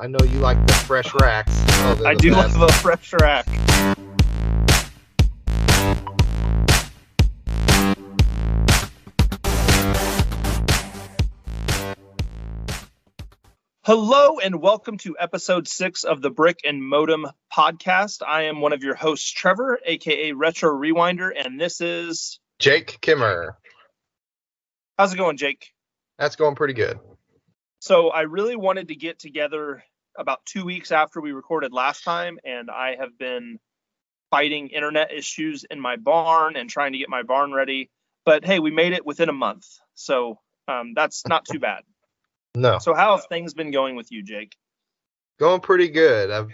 I know you like the fresh racks. Oh, I do best. love a fresh rack. Hello and welcome to episode six of the Brick and Modem podcast. I am one of your hosts, Trevor, aka Retro Rewinder, and this is Jake Kimmer. how's it going, Jake? That's going pretty good. So I really wanted to get together about two weeks after we recorded last time, and I have been fighting internet issues in my barn and trying to get my barn ready. But hey, we made it within a month, so um, that's not too bad. No, So how have things been going with you, Jake? going pretty good. I've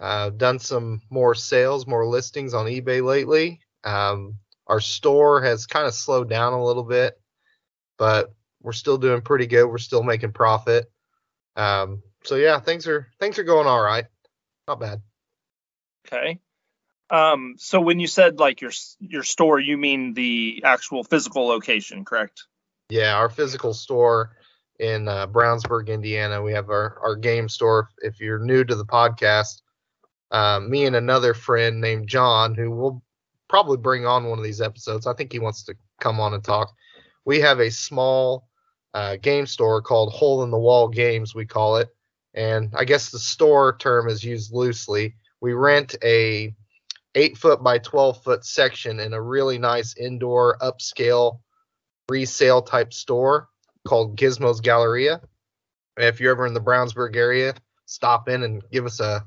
uh, done some more sales, more listings on eBay lately. Um, our store has kind of slowed down a little bit, but we're still doing pretty good. We're still making profit. Um, so yeah, things are things are going all right. Not bad. Okay. Um, so when you said like your your store, you mean the actual physical location, correct? Yeah, our physical store in uh, Brownsburg, Indiana. We have our, our game store. If you're new to the podcast, uh, me and another friend named John, who will probably bring on one of these episodes. I think he wants to come on and talk. We have a small uh, game store called Hole in the Wall Games, we call it. And I guess the store term is used loosely. We rent a eight foot by 12 foot section in a really nice indoor upscale resale type store called Gizmos Galleria. If you're ever in the Brownsburg area, stop in and give us a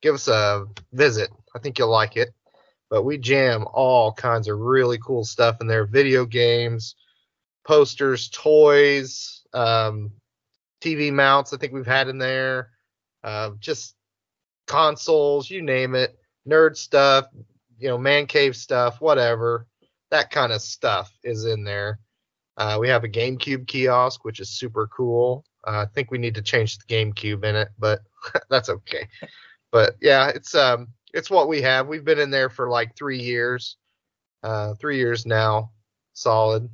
give us a visit. I think you'll like it. But we jam all kinds of really cool stuff in there: video games, posters, toys, um, TV mounts. I think we've had in there, uh, just consoles, you name it, nerd stuff, you know, man cave stuff, whatever. That kind of stuff is in there. Uh, we have a GameCube kiosk, which is super cool. Uh, I think we need to change the GameCube in it, but that's okay. But yeah, it's um, it's what we have. We've been in there for like three years, uh, three years now, solid.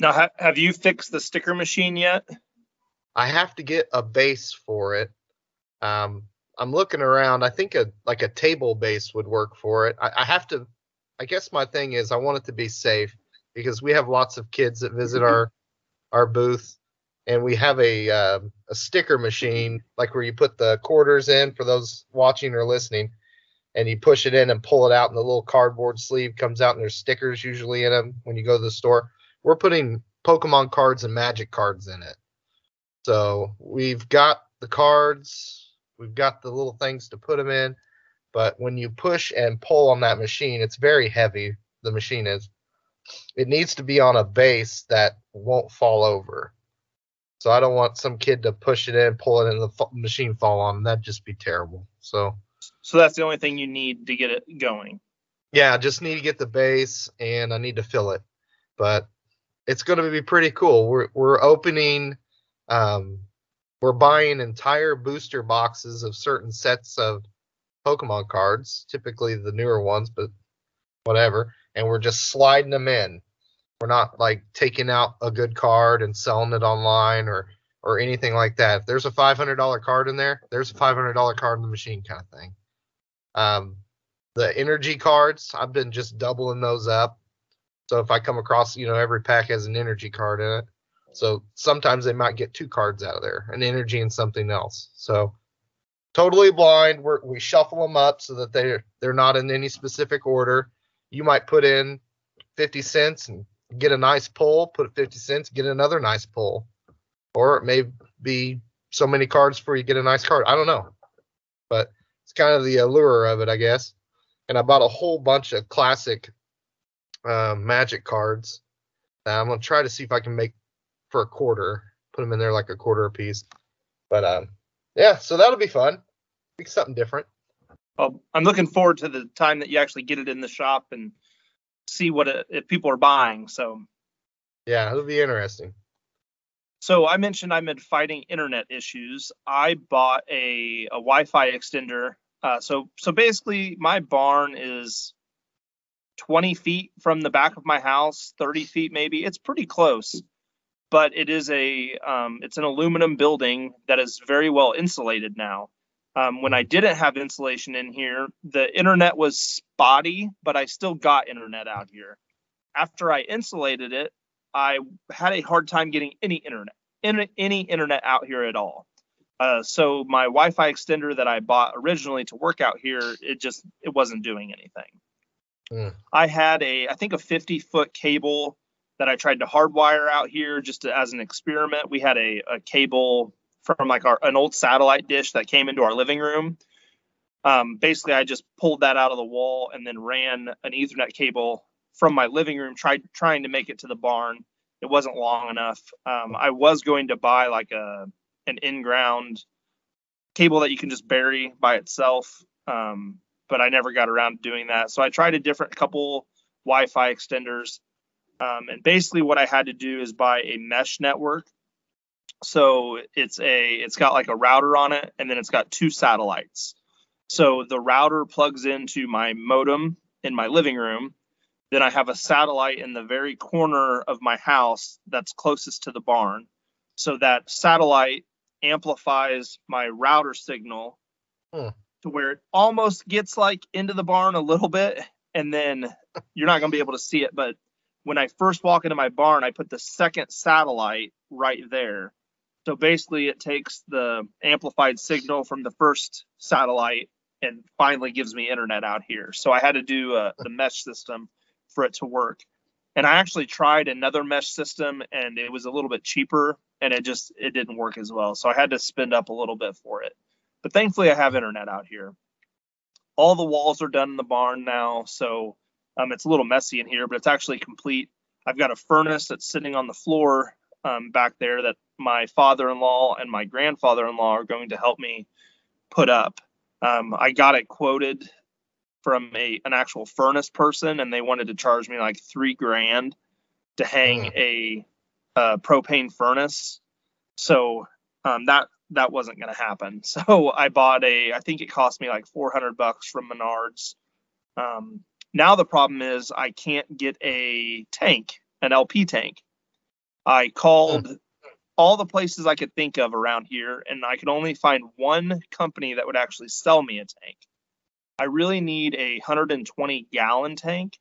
Now, ha- have you fixed the sticker machine yet? I have to get a base for it. Um, I'm looking around. I think a like a table base would work for it. I, I have to. I guess my thing is I want it to be safe because we have lots of kids that visit our our booth, and we have a um a sticker machine like where you put the quarters in for those watching or listening, and you push it in and pull it out, and the little cardboard sleeve comes out, and there's stickers usually in them when you go to the store. We're putting Pokemon cards and Magic cards in it. So we've got the cards, we've got the little things to put them in, but when you push and pull on that machine, it's very heavy. The machine is. It needs to be on a base that won't fall over. So I don't want some kid to push it in, pull it in, the f- machine fall on. That'd just be terrible. So So that's the only thing you need to get it going. yeah, I just need to get the base and I need to fill it. But it's going to be pretty cool. We're we're opening um we're buying entire booster boxes of certain sets of Pokemon cards, typically the newer ones, but whatever, and we're just sliding them in. We're not like taking out a good card and selling it online or or anything like that. If there's a $500 card in there, there's a $500 card in the machine kind of thing. Um the energy cards i've been just doubling those up so if i come across you know every pack has an energy card in it so sometimes they might get two cards out of there an energy and something else. So totally blind. We're, we shuffle them up so that they're they're not in any specific order. You might put in 50 cents and get a nice pull put 50 cents get another nice pull. Or it may be so many cards before you get a nice card. I don't know. But it's kind of the allure of it i guess. And I bought a whole bunch of classic uh, Magic cards. I'm gonna try to see if I can make for a quarter. Put them in there like a quarter a piece. But um, yeah, so that'll be fun. Be something different. Well, I'm looking forward to the time that you actually get it in the shop and see what it, if people are buying. So, Yeah, it'll be interesting. so I mentioned I'm in fighting internet issues. I bought a, a Wi-Fi extender. Uh, so, so basically, my barn is 20 feet from the back of my house, 30 feet maybe. It's pretty close. But it is a um, it's an aluminum building that is very well insulated now. Um, when I didn't have insulation in here, the internet was spotty, but I still got internet out here. After I insulated it, I had a hard time getting any internet, any, any internet out here at all. Uh, so my Wi-Fi extender that I bought originally to work out here, it just it wasn't doing anything. Mm. I had a I think a 50 foot cable that I tried to hardwire out here just to, as an experiment. We had a, a cable from like our an old satellite dish that came into our living room. Um, basically, I just pulled that out of the wall and then ran an Ethernet cable from my living room, tried trying to make it to the barn. It wasn't long enough. Um, I was going to buy like a an in-ground cable that you can just bury by itself, um, but I never got around to doing that. So I tried a different couple Wi-Fi extenders, um, and basically what I had to do is buy a mesh network so it's a it's got like a router on it and then it's got two satellites. So the router plugs into my modem in my living room. Then I have a satellite in the very corner of my house that's closest to the barn. So that satellite amplifies my router signal hmm. to where it almost gets like into the barn a little bit and then you're not going to be able to see it but when I first walk into my barn I put the second satellite right there so basically, it takes the amplified signal from the first satellite and finally gives me internet out here. So I had to do uh, the mesh system for it to work. And I actually tried another mesh system and it was a little bit cheaper and it just it didn't work as well. So I had to spend up a little bit for it. But thankfully I have internet out here. All the walls are done in the barn now, so um, it's a little messy in here, but it's actually complete. I've got a furnace that's sitting on the floor um, back there that my father-in-law and my grandfather-in-law are going to help me put up. Um, I got it quoted from a an actual furnace person, and they wanted to charge me like three grand to hang mm. a, a propane furnace. So um, that that wasn't going to happen. So I bought a. I think it cost me like 400 bucks from Menards. Um, now the problem is I can't get a tank, an LP tank. I called all the places I could think of around here, and I could only find one company that would actually sell me a tank. I really need a 120 gallon tank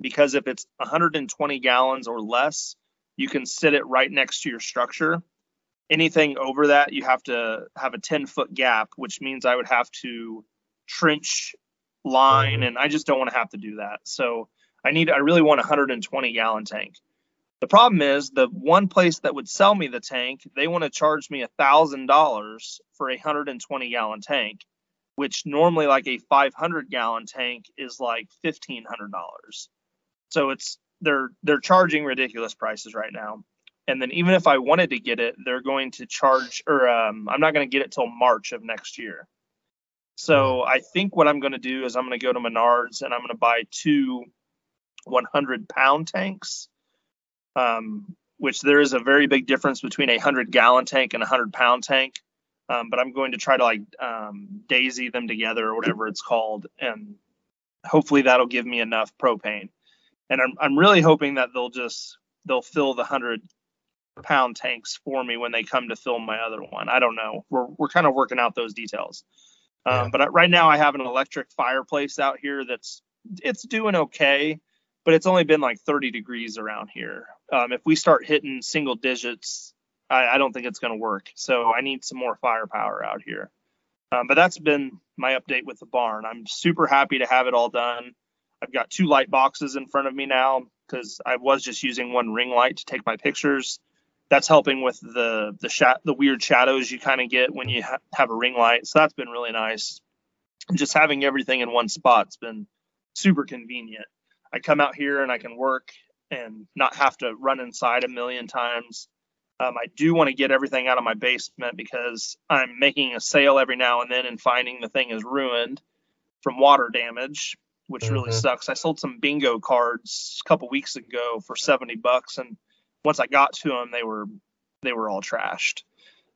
because if it's 120 gallons or less, you can sit it right next to your structure. Anything over that, you have to have a 10 foot gap, which means I would have to trench line, mm-hmm. and I just don't want to have to do that. So I need, I really want a 120 gallon tank. The problem is the one place that would sell me the tank, they want to charge me a thousand dollars for a 120 gallon tank, which normally like a 500 gallon tank is like fifteen hundred dollars. So it's they're they're charging ridiculous prices right now. And then even if I wanted to get it, they're going to charge, or um, I'm not going to get it till March of next year. So I think what I'm going to do is I'm going to go to Menards and I'm going to buy two 100 pound tanks um, which there is a very big difference between a 100 gallon tank and a 100 pound tank. Um, but I'm going to try to like um, daisy them together or whatever it's called, and hopefully that'll give me enough propane. And I'm I'm really hoping that they'll just they'll fill the 100 pound tanks for me when they come to fill my other one. I don't know. We're we're kind of working out those details. Um, yeah. But right now I have an electric fireplace out here that's it's doing okay but it's only been like 30 degrees around here. Um, if we start hitting single digits, I, I don't think it's going to work. So I need some more firepower out here. Um, but that's been my update with the barn. I'm super happy to have it all done. I've got two light boxes in front of me now because I was just using one ring light to take my pictures. That's helping with the the sh- the weird shadows you kind of get when you ha- have a ring light. So that's been really nice. Just having everything in one spot's been super convenient. I come out here and I can work and not have to run inside a million times. Um, I do want to get everything out of my basement because I'm making a sale every now and then and finding the thing is ruined from water damage, which mm-hmm. really sucks. I sold some bingo cards a couple weeks ago for 70 bucks, and once I got to them, they were they were all trashed,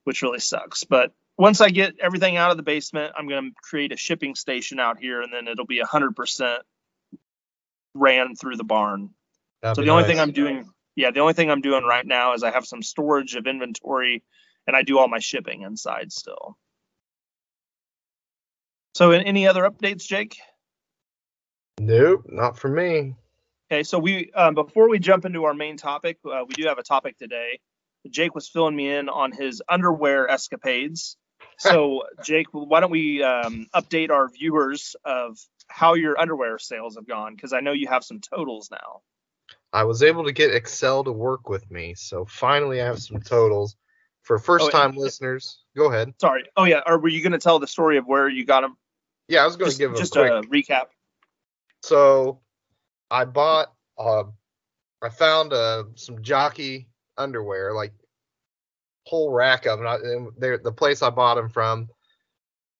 which really sucks. But once I get everything out of the basement, I'm going to create a shipping station out here, and then it'll be 100% ran through the barn. That'd so the nice. only thing I'm doing yeah, the only thing I'm doing right now is I have some storage of inventory and I do all my shipping inside still. So, any other updates, Jake? Nope, not for me. Okay, so we um, before we jump into our main topic, uh, we do have a topic today. Jake was filling me in on his underwear escapades. So, Jake, why don't we um, update our viewers of how your underwear sales have gone? Because I know you have some totals now. I was able to get Excel to work with me, so finally I have some totals. For first time oh, listeners, go ahead. Sorry. Oh yeah. Or were you going to tell the story of where you got them? Yeah, I was going to give just a quick a recap. So, I bought. Uh, I found uh, some jockey underwear, like whole rack of them. I, the place I bought them from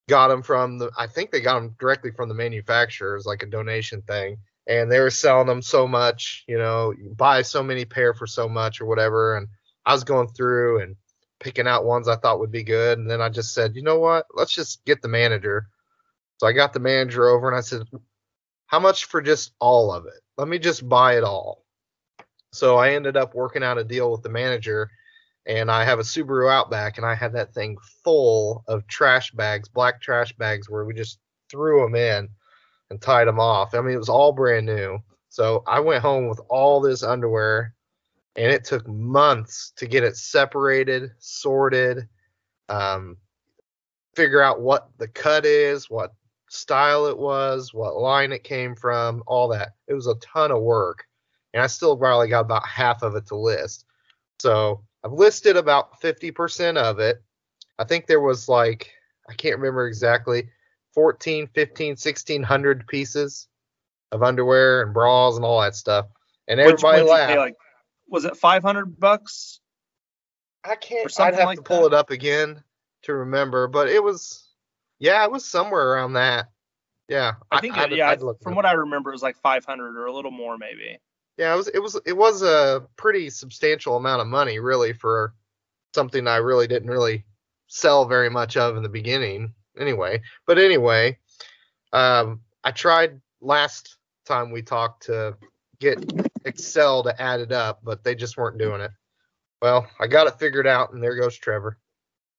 got them from the. I think they got them directly from the manufacturers, like a donation thing and they were selling them so much, you know, you buy so many pair for so much or whatever. And I was going through and picking out ones I thought would be good. And then I just said, you know what? Let's just get the manager. So I got the manager over and I said, how much for just all of it? Let me just buy it all. So I ended up working out a deal with the manager and I have a Subaru Outback and I had that thing full of trash bags, black trash bags where we just threw them in and tied them off. I mean, it was all brand new. So I went home with all this underwear, and it took months to get it separated, sorted, um, figure out what the cut is, what style it was, what line it came from, all that. It was a ton of work, and I still probably got about half of it to list. So I've listed about 50% of it. I think there was like, I can't remember exactly. 14, 15, 1600 pieces of underwear and bras and all that stuff. And everybody laughed. Like, was it 500 bucks? I can't. I'd have like to pull that? it up again to remember, but it was, yeah, it was somewhere around that. Yeah, I think. I, it, yeah, from what I remember, it was like 500 or a little more, maybe. Yeah, it was. It was. It was a pretty substantial amount of money, really, for something I really didn't really sell very much of in the beginning anyway. But anyway, um, I tried last time we talked to get Excel to add it up, but they just weren't doing it. Well, I got it figured out, and there goes Trevor.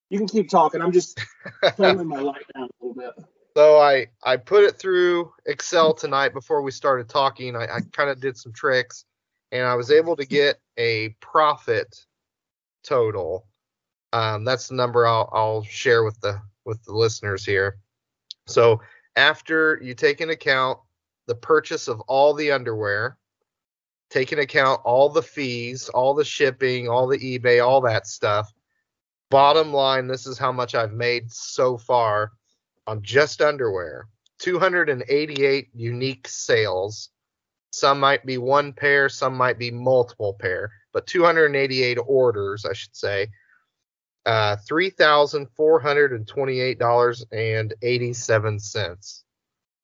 You can keep talking. I'm just turning my light down a little bit. So I I put it through Excel tonight before we started talking. I, I kind of did some tricks, and I was able to get a profit total. Um, that's the number I'll I'll share with the with the listeners here. So after you take into account the purchase of all the underwear, take into account all the fees, all the shipping, all the eBay, all that stuff. Bottom line, this is how much I've made so far on just underwear. 288 unique sales. Some might be one pair, some might be multiple pair, but 288 orders, I should say, uh, three thousand four hundred and twenty-eight dollars and eighty-seven cents.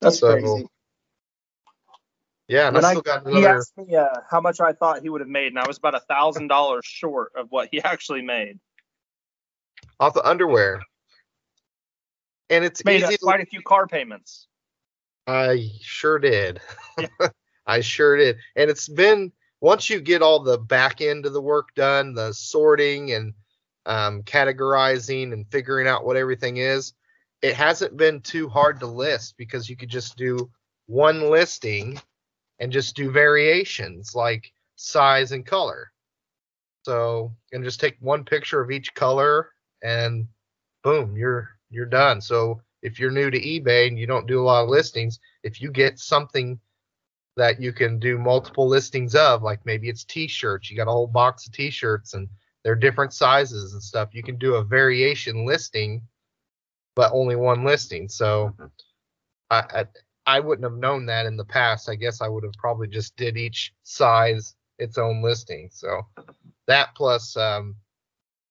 That's so, crazy. Yeah, and, and I still got another. He asked me uh, how much I thought he would have made, and I was about a thousand dollars short of what he actually made. Off the underwear. And it's made easy quite a few car payments. I sure did. Yeah. I sure did. And it's been once you get all the back end of the work done, the sorting and um, categorizing and figuring out what everything is, it hasn't been too hard to list because you could just do one listing and just do variations like size and color. So and just take one picture of each color and boom, you're you're done. So if you're new to eBay and you don't do a lot of listings, if you get something that you can do multiple listings of, like maybe it's t-shirts, you got a whole box of t-shirts and they're different sizes and stuff. You can do a variation listing, but only one listing. So I, I, I wouldn't have known that in the past. I guess I would have probably just did each size its own listing. So that plus um,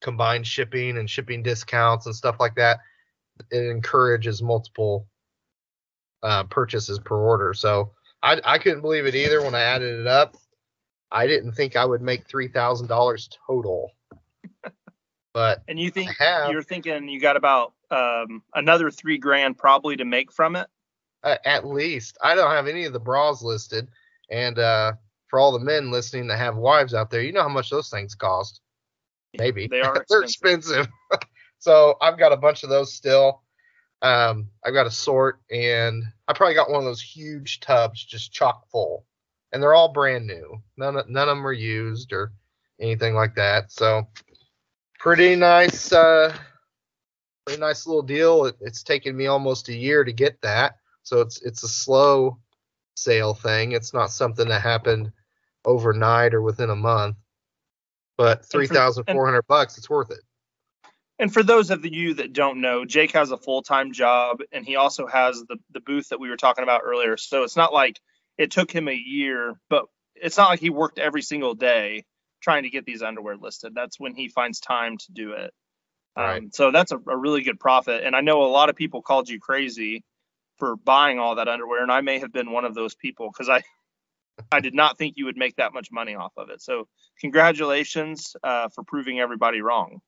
combined shipping and shipping discounts and stuff like that, it encourages multiple uh, purchases per order. So I, I couldn't believe it either when I added it up. I didn't think I would make three thousand dollars total but and you think you're thinking you got about um, another three grand probably to make from it? Uh, at least I don't have any of the bras listed, and uh, for all the men listening that have wives out there, you know how much those things cost. Maybe They are they're expensive. expensive. so I've got a bunch of those still. Um, I've got a sort, and I probably got one of those huge tubs just chock full, and they're all brand new. None of, none of them are used or anything like that. So pretty nice, uh, pretty nice little deal. It, it's taken me almost a year to get that, so it's it's a slow sale thing. It's not something that happened overnight or within a month. But three thousand four hundred bucks, it's worth it. And for those of you that don't know, Jake has a full time job and he also has the, the booth that we were talking about earlier. So it's not like it took him a year, but it's not like he worked every single day trying to get these underwear listed. That's when he finds time to do it. Um, Right. so that's a, a really good profit. And I know a lot of people called you crazy for buying all that underwear. And I may have been one of those people because I, I did not think you would make that much money off of it. So congratulations uh, for proving everybody wrong.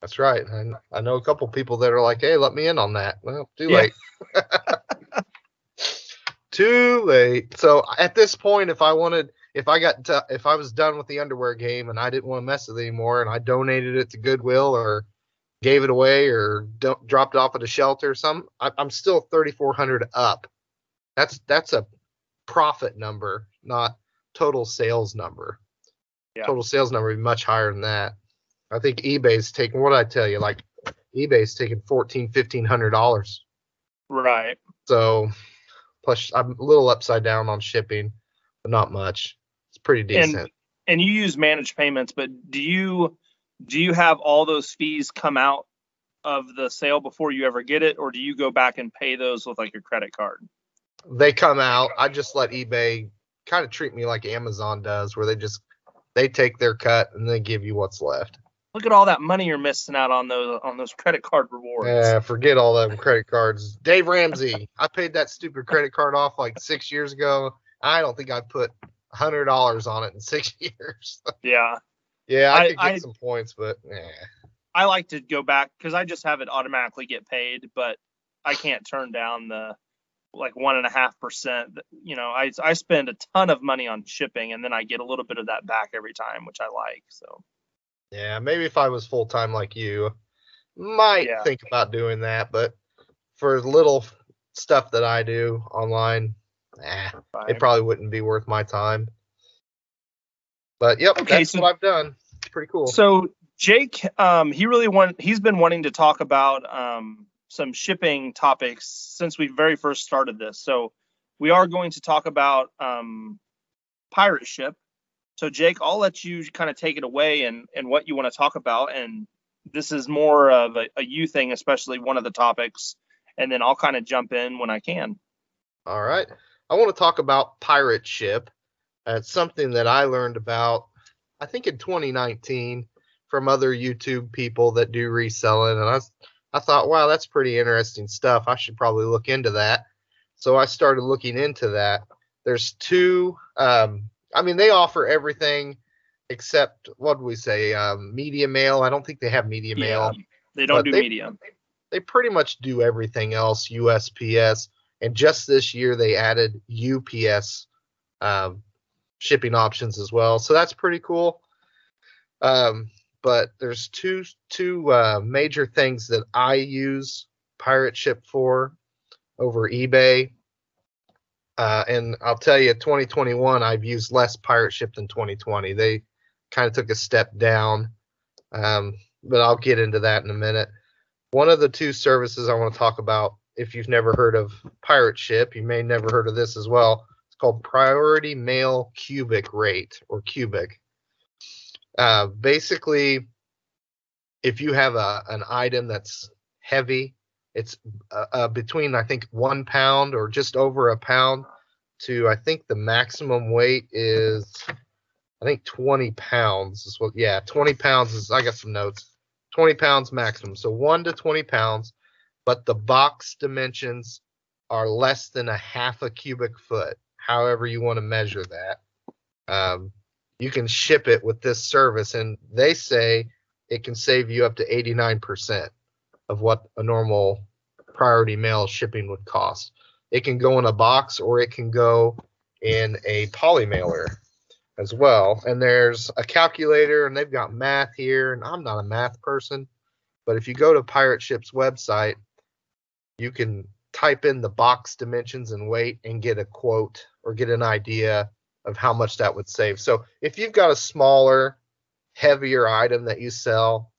That's right. And I know a couple people that are like, "Hey, let me in on that." Well, too Yeah. late. too late. So at this point, if I wanted, if I got, to, if I was done with the underwear game and I didn't want to mess with it anymore, and I donated it to Goodwill or gave it away or don't, dropped it off at a shelter or something, I, I'm still 3,400 up. That's that's a profit number, not total sales number. Yeah. Total sales number would be much higher than that. I think eBay's taking what I tell you, like eBay's taking fourteen, fifteen hundred dollars. Right. So plus I'm a little upside down on shipping, but not much. It's pretty decent. and you use managed payments, but do you do you have all those fees come out of the sale before you ever get it, or do you go back and pay those with like your credit card? they come out. I just let eBay kind of treat me like Amazon does, where they just they take their cut and they give you what's left. Look at all that money you're missing out on those on those credit card rewards. Yeah, forget all them credit cards. Dave Ramsey, I paid that stupid credit card off like six years ago. I don't think I put a hundred dollars on it in six years. Yeah. yeah, I, I- could get I- some points, but eh. I like to go back because I just have it automatically get paid, but I can't turn down the like one and a half percent. You know, I I spend a ton of money on shipping and then I get a little bit of that back every time, which I like. So yeah, maybe if I was full time like you, might Yeah. think about doing that. But for little stuff that I do online, eh, it probably wouldn't be worth my time. But yep, Okay, that's so- what I've done. It's pretty cool. So Jake, um, he really want he's been wanting to talk about um, some shipping topics since we very first started this. So we are going to talk about um, pirate ship. So Jake, I'll let you kind of take it away and and what you want to talk about. And this is more of a, a you thing, especially one of the topics. And then I'll kind of jump in when I can. All right. I want to talk about pirate ship. It's something that I learned about, I think in 2019 from other YouTube people that do reselling. And I, I thought, wow, that's pretty interesting stuff. I should probably look into that. So I started looking into that. There's two, um, I mean, they offer everything except, what do we say, um, media mail. I don't think they have media mail they don't do they- media. they pretty much do everything else USPS. And just this year, they added UPS um, shipping options as well. So that's pretty cool. Um, but there's two two uh, major things that I use Pirate Ship for over eBay. Uh, and I'll tell you, 2021, I've used less Pirate Ship than 2020. They kind of took a step down, um, but I'll get into that in a minute. One of the two services I want to talk about, if you've never heard of Pirate Ship, you may never heard of this as well. It's called Priority Mail Cubic Rate or Cubic. Uh, basically, if you have a an item that's heavy, it's uh, uh, between I think one pound or just over a pound to I think the maximum weight is I think 20 pounds is what yeah 20 pounds is I got some notes 20 pounds maximum. So 1 to 20 pounds, but the box dimensions are less than a half a cubic foot, however you want to measure that. Um, you can ship it with this service, and they say it can save you up to 89% of what a normal priority mail shipping would cost. It can go in a box or it can go in a poly mailer. as well. And there's a calculator, and they've got math here. And I'm not a math person, but if you go to Pirate Ship's website, you can type in the box dimensions and weight and get a quote or get an idea of how much that would save. So if you've got a smaller, heavier item that you sell,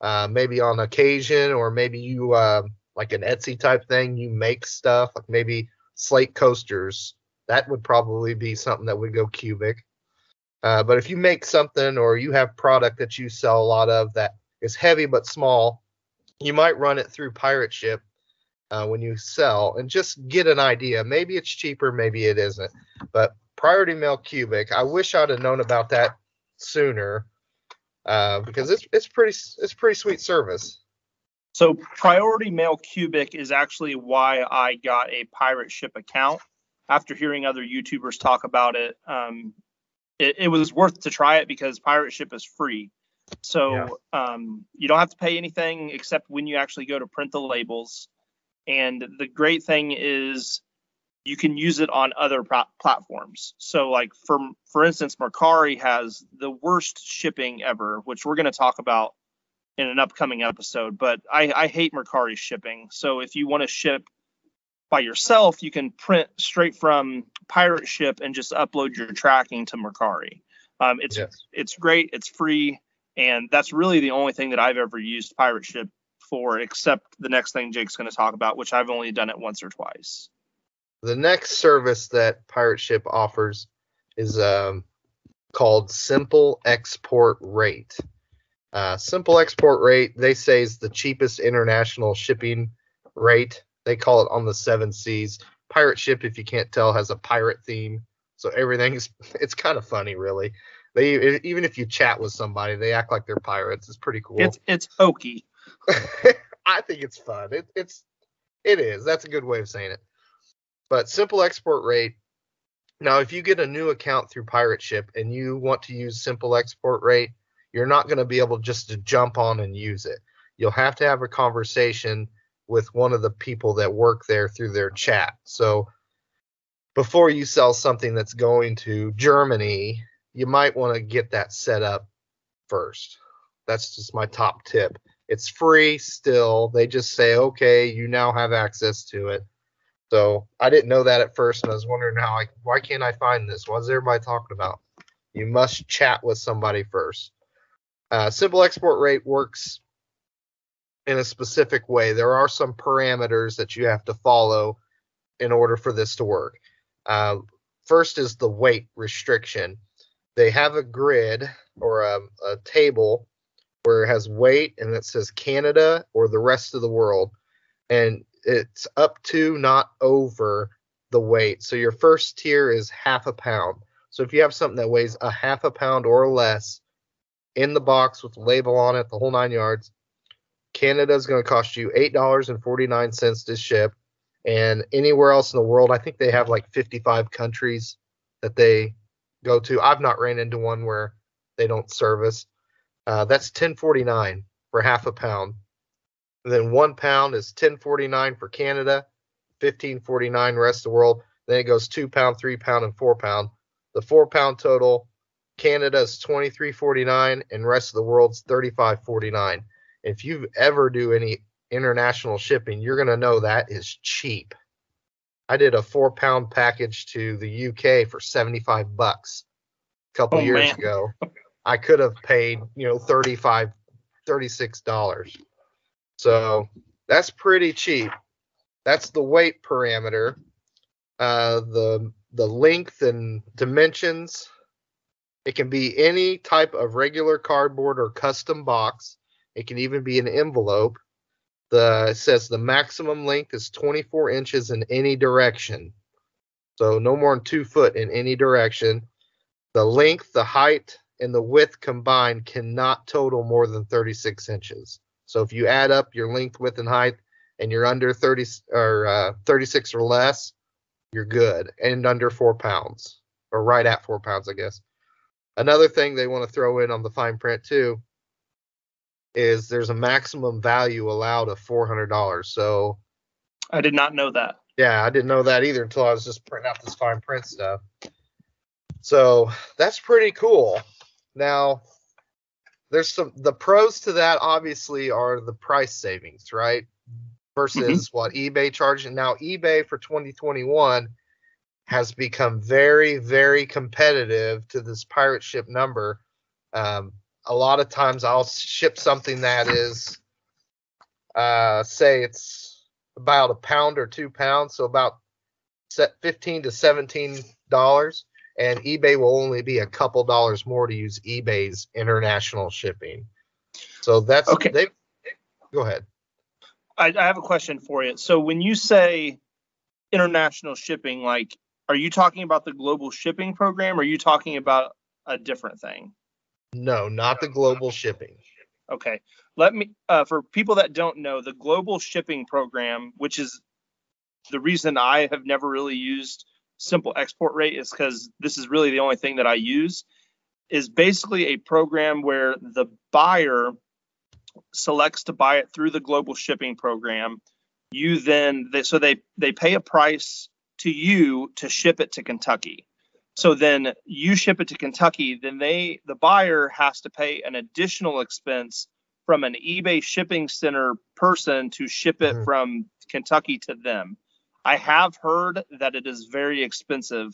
uh, maybe on occasion, or maybe you uh, like an Etsy type thing, you make stuff like maybe slate coasters. That would probably be something that would go cubic. Uh, but if you make something or you have product that you sell a lot of that is heavy but small, you might run it through Pirate Ship uh, when you sell and just get an idea. Maybe it's cheaper, maybe it isn't. But Priority Mail Cubic, I wish I'd have known about that sooner uh, because it's it's pretty it's pretty sweet service. So Priority Mail Cubic is actually why I got a pirate ship account. After hearing other YouTubers talk about it, um, it, it was worth to try it because pirate ship is free. So yeah. um, you don't have to pay anything except when you actually go to print the labels. And the great thing is you can use it on other pro- platforms. So like for for instance, Mercari has the worst shipping ever, which we're going to talk about in an upcoming episode. But I, I hate Mercari shipping. So if you want to ship by yourself, you can print straight from Pirate Ship and just upload your tracking to Mercari. Um, it's yes. it's great. It's free, and that's really the only thing that I've ever used Pirate Ship for, except the next thing Jake's going to talk about, which I've only done it once or twice. The next service that Pirate Ship offers is um, called Simple Export Rate. Uh, simple Export Rate, they say, is the cheapest international shipping rate. They call it on the seven seas. Pirate Ship, if you can't tell, has a pirate theme, so everything's it's kind of funny, really. They even if you chat with somebody, they act like they're pirates. It's pretty cool. It's it's hokey. I think it's fun. It, it's it is. That's a good way of saying it. But simple export rate. Now, if you get a new account through Pirate Ship and you want to use simple export rate, you're not going to be able just to jump on and use it. You'll have to have a conversation with one of the people that work there through their chat. So before you sell something that's going to Germany, you might want to get that set up first. That's just my top tip. It's free still. They just say, okay, you now have access to it. So I didn't know that at first, and I was wondering how I why can't I find this? What's everybody talking about? You must chat with somebody first. Uh, simple export rate works in a specific way. There are some parameters that you have to follow in order for this to work. Uh, first is the weight restriction. They have a grid or a, a table where it has weight and it says Canada or the rest of the world. And it's up to, not over the weight. So your first tier is half a pound. So if you have something that weighs a half a pound or less in the box with a label on it, the whole nine yards, Canada is going to cost you $8.49 to ship. And anywhere else in the world, I think they have like 55 countries that they go to. I've not ran into one where they don't service. Uh, that's 1049 for half a pound. And then one pound is 1049 for Canada, 1549 rest of the world. Then it goes two pound, three pound, and four pound. The four pound total, Canada is 2349 and rest of the world's 3549. If you ever do any international shipping, you're gonna know that is cheap. I did a four pound package to the UK for 75 bucks a couple oh, years man. ago. I could have paid, you know, 35 $36. So that's pretty cheap. That's the weight parameter. Uh, the the length and dimensions. It can be any type of regular cardboard or custom box. It can even be an envelope. The it says the maximum length is 24 inches in any direction. So no more than two foot in any direction. The length, the height, and the width combined cannot total more than 36 inches. So if you add up your length, width, and height, and you're under 30 or uh, 36 or less, you're good, and under four pounds, or right at four pounds, I guess. Another thing they want to throw in on the fine print too is there's a maximum value allowed of $400. So I did not know that. Yeah, I didn't know that either until I was just printing out this fine print stuff. So that's pretty cool. Now, there's some the pros to that obviously are the price savings, right? Versus what eBay charging. Now, eBay for 2021 has become very, very competitive to this pirate ship number. Um, a lot of times I'll ship something that is, uh, say it's about a pound or two pounds, so about set 15 to 17 dollars, and eBay will only be a couple dollars more to use eBay's international shipping. So that's Okay. They go ahead. I, I have a question for you. So when you say international shipping, like, are you talking about the global shipping program? Or are you talking about a different thing? No, not the global shipping. Okay. Let me, uh, for people that don't know, the global shipping program, which is the reason I have never really used simple export rate, is because this is really the only thing that I use, is basically a program where the buyer selects to buy it through the global shipping program. You then, they, so they, they pay a price to you to ship it to Kentucky. So then you ship it to Kentucky, then they, the buyer has to pay an additional expense from an eBay shipping center person to ship it Mhm. from Kentucky to them. I have heard that it is very expensive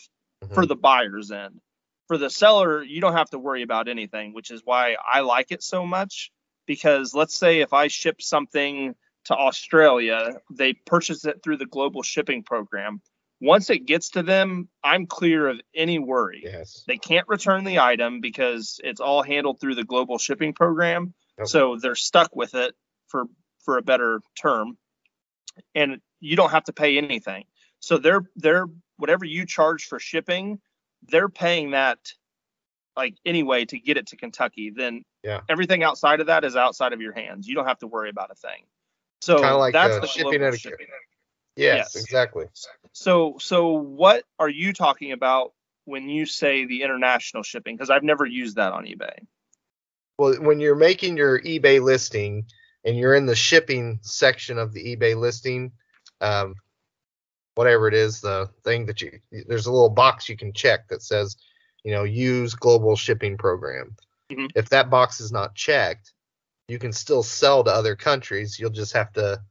for Mhm. the buyer's end. For the seller, you don't have to worry about anything, which is why I like it so much. Because let's say if I ship something to Australia, they purchase it through the global shipping program. Once it gets to them, I'm clear of any worry. Yes. They can't return the item because it's all handled through the global shipping program. Yep. So they're stuck with it for for a better term. And you don't have to pay anything. So they're they're whatever you charge for shipping, they're paying that like anyway to get it to Kentucky. Then Yeah. everything outside of that is outside of your hands. You don't have to worry about a thing. So Kinda like, that's uh, the shipping etiquette. shipping. Yes, Yes. exactly. So so what are you talking about when you say the international shipping? Because I've never used that on eBay. Well, when you're making your eBay listing and you're in the shipping section of the eBay listing, um, whatever it is, the thing that you there's a little box you can check that says, you know, use global shipping program. Mhm. If that box is not checked, you can still sell to other countries. You'll just have to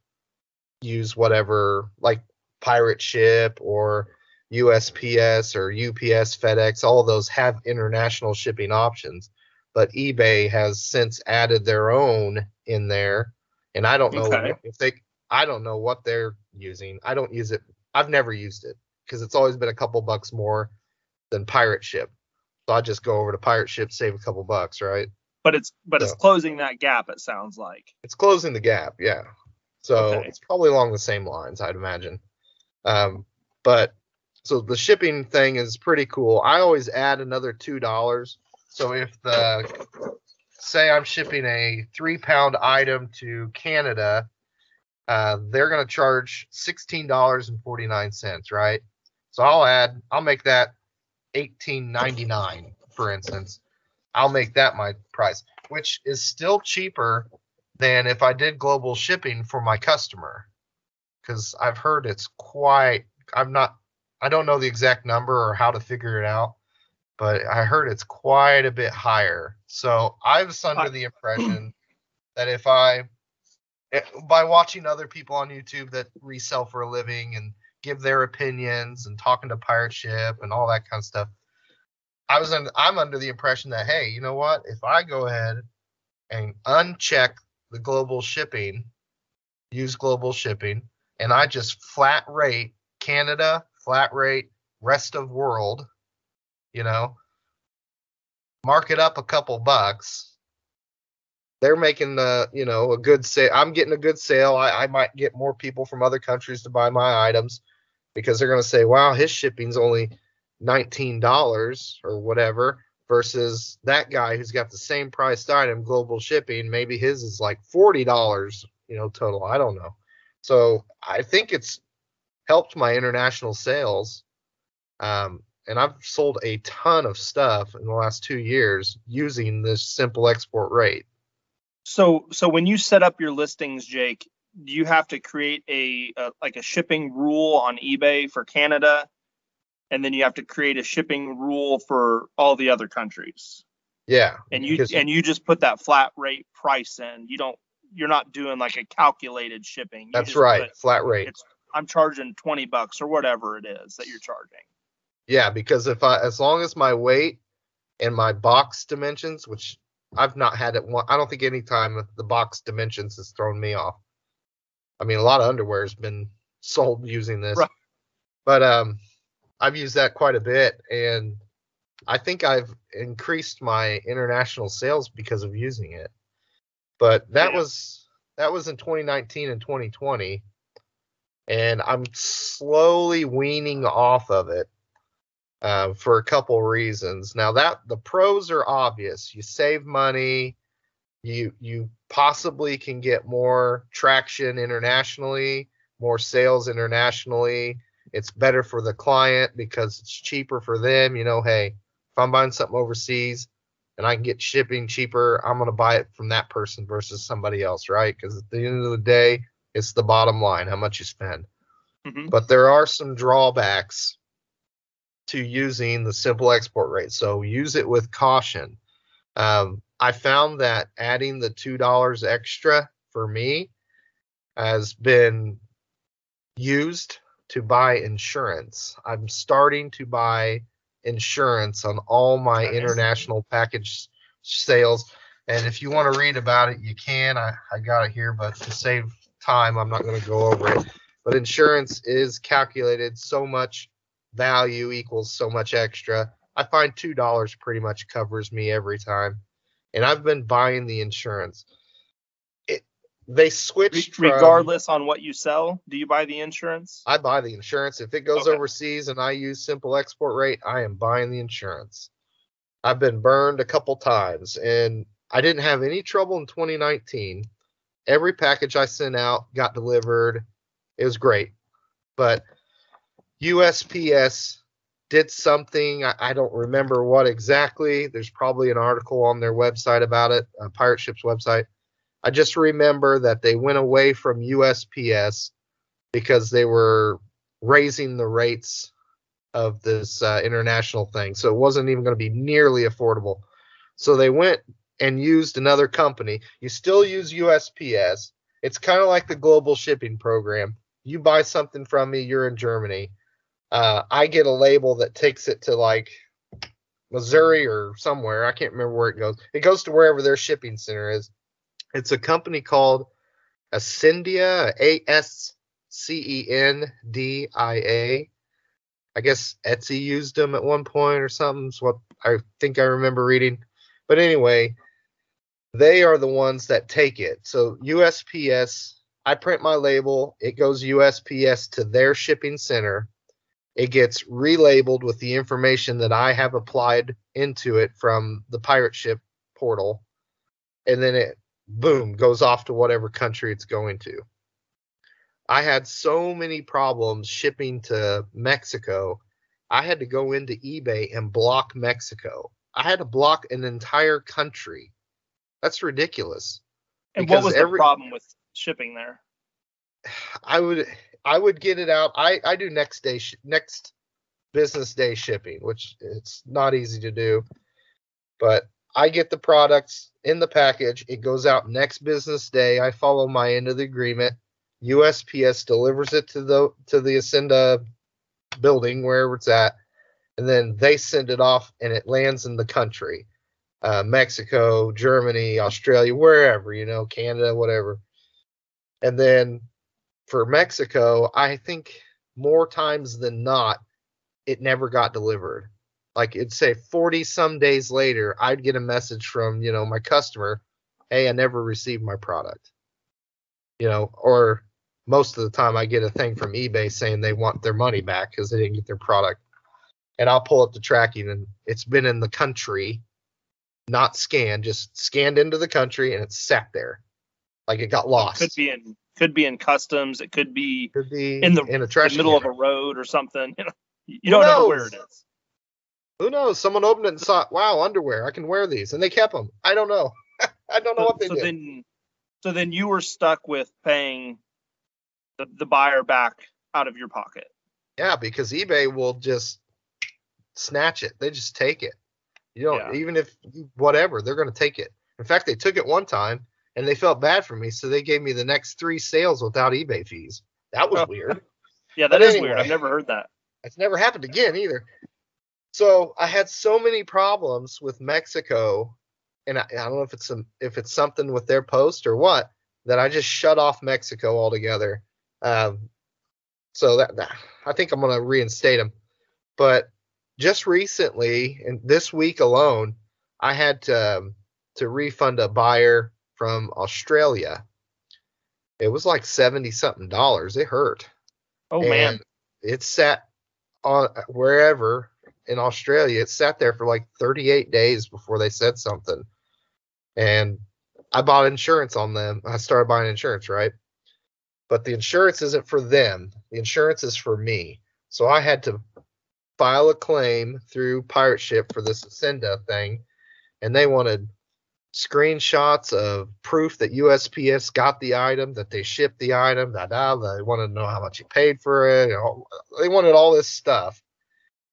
use whatever like pirate ship or USPS or UPS, FedEx, all of those have international shipping options but eBay has since added their own in there, and I don't know Okay. if they. I don't know what they're using. I don't use it. I've never used it because it's always been a couple bucks more than Pirate Ship. So I just go over to Pirate Ship, save a couple bucks, right? But it's but it's closing that gap, it sounds like. It's closing the gap, yeah. So Okay. it's probably along the same lines, I'd imagine. Um, but so the shipping thing is pretty cool. I always add another two dollars. So if the say I'm shipping a three pound item to Canada, uh, they're gonna charge sixteen dollars and forty nine cents, right? So I'll add, I'll make that eighteen ninety nine, for instance. I'll make that my price, which is still cheaper than if I did global shipping for my customer. Because I've heard it's quite, I'm not, I don't know the exact number or how to figure it out, but I heard it's quite a bit higher. So I was under the impression that if I, by watching other people on YouTube that resell for a living and give their opinions and talking to Pirate Ship and all that kind of stuff, I was under, I'm under the impression that hey, you know what? If I go ahead and uncheck the global shipping, use global shipping, and I just flat rate Canada, flat rate rest of world, you know, mark it up a couple bucks. They're making the, you know, a good sale. I'm getting a good sale. I, I might get more people from other countries to buy my items because they're going to say, wow, his shipping's only $19 or whatever versus that guy who's got the same priced item global shipping maybe his is like $40 you know total i don't know so i think it's helped my international sales um, and i've sold a ton of stuff in the last two years using this simple export rate So so when you set up your listings, Jake, do you have to create a, a like a shipping rule on eBay for Canada? and then you have to create a shipping rule for all the other countries. Yeah. And you and you just put that flat rate price in. You don't you're not doing like a calculated shipping. You That's right. put, Flat rate. It's I'm charging 20 bucks or whatever it is that you're charging. Yeah, because if I, as long as my weight and my box dimensions, which I've not had it one, I don't think any time the box dimensions has thrown me off. I mean, a lot of underwear has been sold using this, Right. but um, I've used that quite a bit, and I think I've increased my international sales because of using it. But that Yeah. was that was in 2019 and 2020, and I'm slowly weaning off of it uh, for a couple reasons. Now that the pros are obvious, you save money, you you possibly can get more traction internationally, more sales internationally. It's better for the client because it's cheaper for them. You know, hey, if I'm buying something overseas and I can get shipping cheaper, I'm gonna buy it from that person versus somebody else, right? Because at the end of the day, it's the bottom line, how much you spend Mhm. but there are some drawbacks to using the simple export rate. So use it with caution. Um, I found that adding the two dollars extra for me has been used to buy insurance. I'm starting to buy insurance on all my Okay. international package sales. And if you want to read about it, you can. I, I got it here, but to save time, I'm not going to go over it but insurance is calculated so much value equals so much extra. I find two dollars pretty much covers me every time, and I've been buying the insurance. It they Re- switched from- regardless on what you sell, do you buy the insurance? I buy the insurance. If it goes Okay. overseas and I use simple export rate, I am buying the insurance. I've been burned a couple times and I didn't have any trouble in 2019. Every package I sent out got delivered. It was great. But USPS did something. I, I don't remember what exactly. There's probably an article on their website about it, uh, Pirate Ship's website. I just remember that they went away from USPS because they were raising the rates of this uh, international thing. So it wasn't even going to be nearly affordable. So they went and used another company. You still use USPS. It's kind of like the global shipping program. You buy something from me, you're in Germany. Uh, I get a label that takes it to like Missouri or somewhere. I can't remember where it goes. It goes to wherever their shipping center is. It's a company called Ascendia, A S C E N D I A. I guess Etsy used them at one point or something. What I think I remember reading. But anyway, they are the ones that take it. So USPS, I print my label, it goes USPS to their shipping center. It gets relabeled with the information that I have applied into it from the pirate ship portal. And then it boom goes off to whatever country it's going to. I had so many problems shipping to Mexico. I had to go into eBay and block Mexico. I had to block an entire country. That's ridiculous. and what was the every- problem with shipping there? I would I would get it out. I I do next day sh- next business day shipping, which it's not easy to do. But I get the products in the package. It goes out next business day. I follow my end of the agreement. USPS delivers it to the to the Ascendia building wherever it's at, and then they send it off and it lands in the country, uh, Mexico, Germany, Australia, wherever you know, Canada, whatever. And then for Mexico, I think more times than not, it never got delivered. Like it'd say 40 some days later, I'd get a message from, you know, my customer, hey, I never received my product. You know, or most of the time I get a thing from eBay saying they want their money back because they didn't get their product. And I'll pull up the tracking and it's been in the country, not scanned, just scanned into the country and it's sat there. Like it got lost. Could be in could be in customs. It could be Could be in the, in a the middle of a road or something. You know, you don't know where it is. Who knows? Someone opened it and saw, wow, underwear. I can wear these, and they kept them. I don't know. I don't know So, what they so did. then, so then you were stuck with paying the, the buyer back out of your pocket. yeah, because eBay will just snatch it. They just take it. You don't Yeah. even if whatever they're going to take it. In fact, they took it one time and they felt bad for me, so they gave me the next three sales without eBay fees. That was Oh. weird. Yeah, that But is anyway. weird. I've never heard that. It's never happened again either. So I had so many problems with Mexico, and I, I don't know if it's some, if it's something with their post or what that I just shut off Mexico altogether. Um, so that, that I think I'm gonna reinstate them. But just recently, and this week alone, I had to um, to refund a buyer from Australia. It was like seventy something dollars. It hurt Oh man. it sat on wherever in Australia. It sat there for like 38 days before they said something. And I bought insurance on them. I started buying insurance, right? But the insurance isn't for them. The insurance is for me. So I had to file a claim through Pirate Ship for this Ascendia thing, and they wanted screenshots of proof that USPS got the item, that they shipped the item, da da. They wanted to know how much you paid for it. You know, they wanted all this stuff,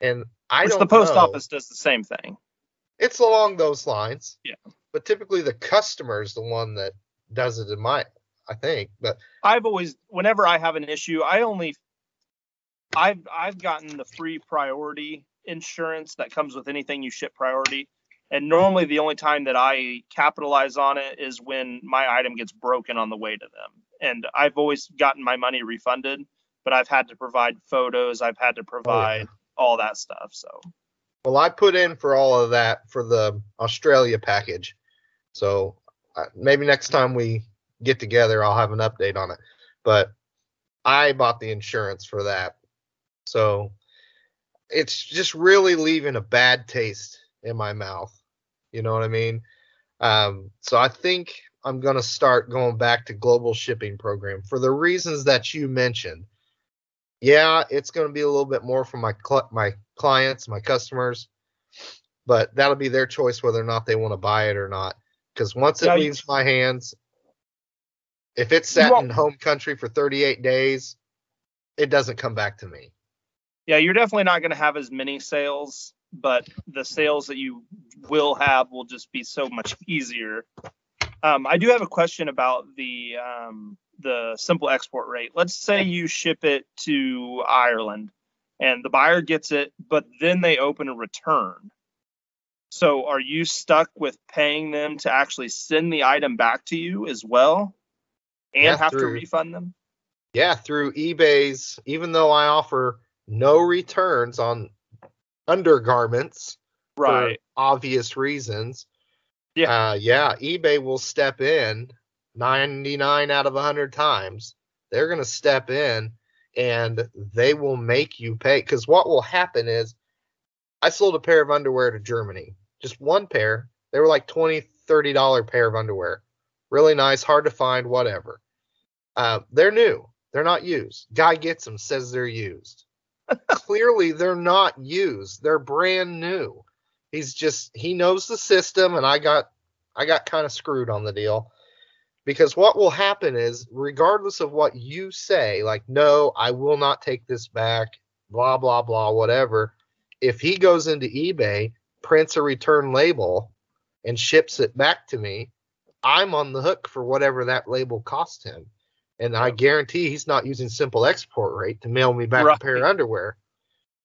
and I Which don't. the post know. office does the same thing. It's along those lines. Yeah. But typically, the customer is the one that does it. In my, I think, but I've always, whenever I have an issue, I only, I've I've gotten the free priority insurance that comes with anything you ship priority, and normally the only time that I capitalize on it is when my item gets broken on the way to them, and I've always gotten my money refunded, but I've had to provide photos, I've had to provide all that stuff, so Well, I put in for all of that for the Australia package. So uh, maybe next time we get together, I'll have an update on it. But I bought the insurance for that. So it's just really leaving a bad taste in my mouth. You know what I mean? Um, so I think I'm going to start going back to global shipping program for the reasons that you mentioned. Yeah, it's going to be a little bit more for my cl- my clients, my customers, but that'll be their choice whether or not they want to buy it or not. Because once it Yeah, leaves my hands, if it's sat in home country for 38 days, it doesn't come back to me. yeah, you're definitely not going to have as many sales, but the sales that you will have will just be so much easier. Um, I do have a question about the um, the simple export rate. Let's say you ship it to Ireland and the buyer gets it, but then they open a return. So are you stuck with paying them to actually send the item back to you as well and Yeah, have to refund them? Yeah, through eBay's, even though I offer no returns on undergarments for obvious reasons. Yeah. Uh, yeah, eBay will step in 99 out of 100 times. They're going to step in and they will make you pay. Because what will happen is I sold a pair of underwear to Germany, just one pair. They were like 20 $30 pair of underwear. Really nice, hard to find, whatever. Uh, they're new. They're not used. Guy gets them, says they're used. Clearly, they're not used. They're brand new. He's just he knows the system, and I got I got kind of screwed on the deal because what will happen is, regardless of what you say, like no, I will not take this back, blah blah blah, whatever. If he goes into eBay, prints a return label, and ships it back to me, I'm on the hook for whatever that label cost him. And I guarantee he's not using simple export rate to mail me back a pair of underwear.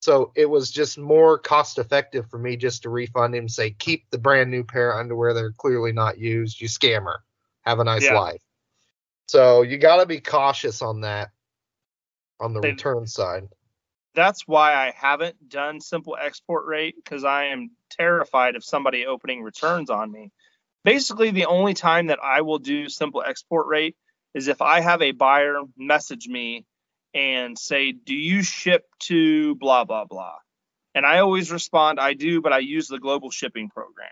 So it was just more cost effective for me just to refund him, say, keep the brand new pair of underwear. They're clearly not used. You scammer. Have a nice Yeah. life. So you got to be cautious on that on the They- return side. that's why I haven't done simple export rate because I am terrified of somebody opening returns on me. Basically, the only time that I will do simple export rate is if I have a buyer message me and say, Do you ship to blah, blah, blah? And I always respond, I do, but I use the global shipping program.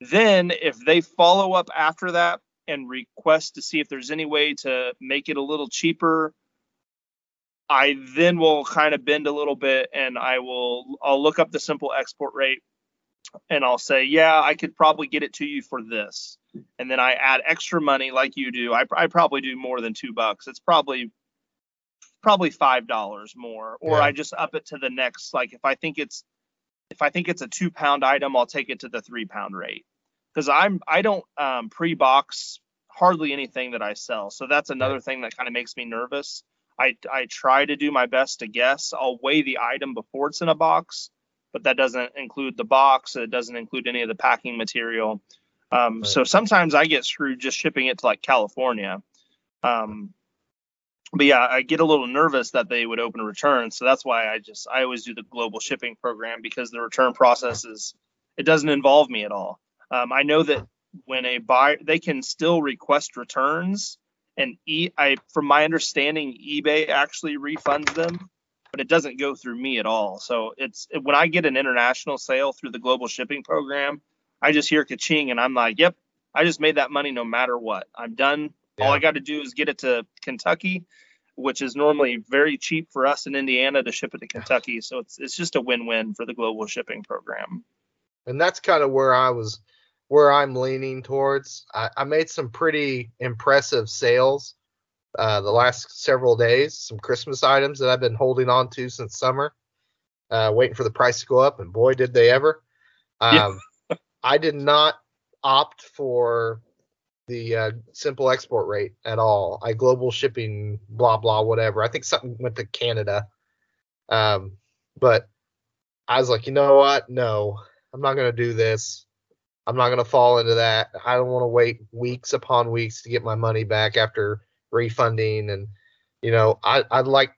Then, if they follow up after that and request to see if there's any way to make it a little cheaper I then will kind of bend a little bit and I will I'll look up the simple export rate and I'll say, yeah, I could probably get it to you for this. And then I add extra money like you do. I, I probably do more than two bucks. It's probably probably five dollars more. Or Yeah. I just up it to the next. Like if I think it's if I think it's a two pound item, I'll take it to the three pound rate because I'm I don't um, pre-box hardly anything that I sell. So that's another thing that kind of makes me nervous. I I try to do my best to guess. I'll weigh the item before it's in a box, but that doesn't include the box. It doesn't include any of the packing material. Um, Right. So sometimes I get screwed just shipping it to like California. Um, but yeah, I get a little nervous that they would open a return. So that's why I just I always do the global shipping program because the return process is it doesn't involve me at all. Um, I know that when a buyer they can still request returns and e I from my understanding eBay actually refunds them, but it doesn't go through me at all. So it's when I get an international sale through the global shipping program, I just hear ka-ching and I'm like, yep, I just made that money no matter what. I'm done. All I got to do is get it to Kentucky, which is normally very cheap for us in Indiana to ship it to Kentucky. So it's it's just a win-win for the global shipping program. and that's kind of where I was, where I'm leaning towards. I, I made some pretty impressive sales uh, the last several days. Some Christmas items that I've been holding on to since summer, uh, waiting for the price to go up, and boy, did they ever! Yeah. Um, I did not opt for the uh, simple export rate at all. I global shipping, blah blah, whatever. I think something went to Canada, um, but I was like, you know what? No, I'm not gonna do this. I'm not gonna fall into that. I don't want to wait weeks upon weeks to get my money back after refunding. And you know, I I like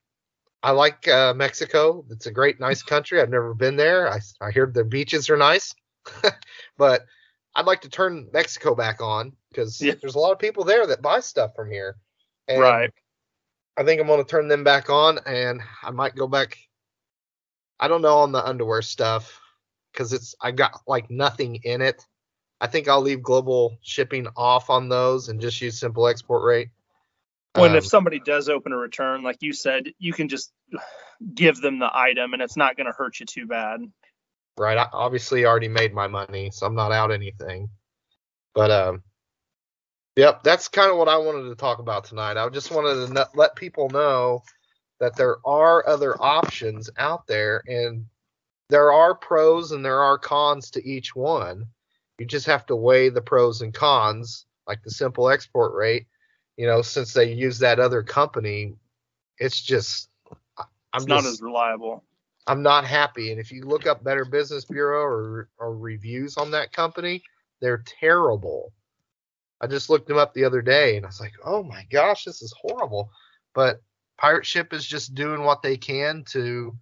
I like uh, Mexico. It's a great, nice country. I've never been there. I I hear the beaches are nice, but I'd like to turn Mexico back on because Yeah. there's a lot of people there that buy stuff from here. And right. I think I'm gonna turn them back on, and I might go back. I don't know on the underwear stuff because it's I got like nothing in it. I think I'll leave global shipping off on those and just use simple export rate. When Um, if somebody does open a return, like you said, you can just give them the item and it's not going to hurt you too bad. right, I obviously already made my money, so I'm not out anything. But um, yep, that's kind of what I wanted to talk about tonight. I just wanted to let people know that there are other options out there, and there are pros and there are cons to each one. You just have to weigh the pros and cons, like the simple export rate. You know, since they use that other company, it's just I'm It's not as reliable. I'm not happy. And if you look up Better Business Bureau or, or reviews on that company, they're terrible. I just looked them up the other day and I was like, oh my gosh, this is horrible. But Pirate Ship is just doing what they can to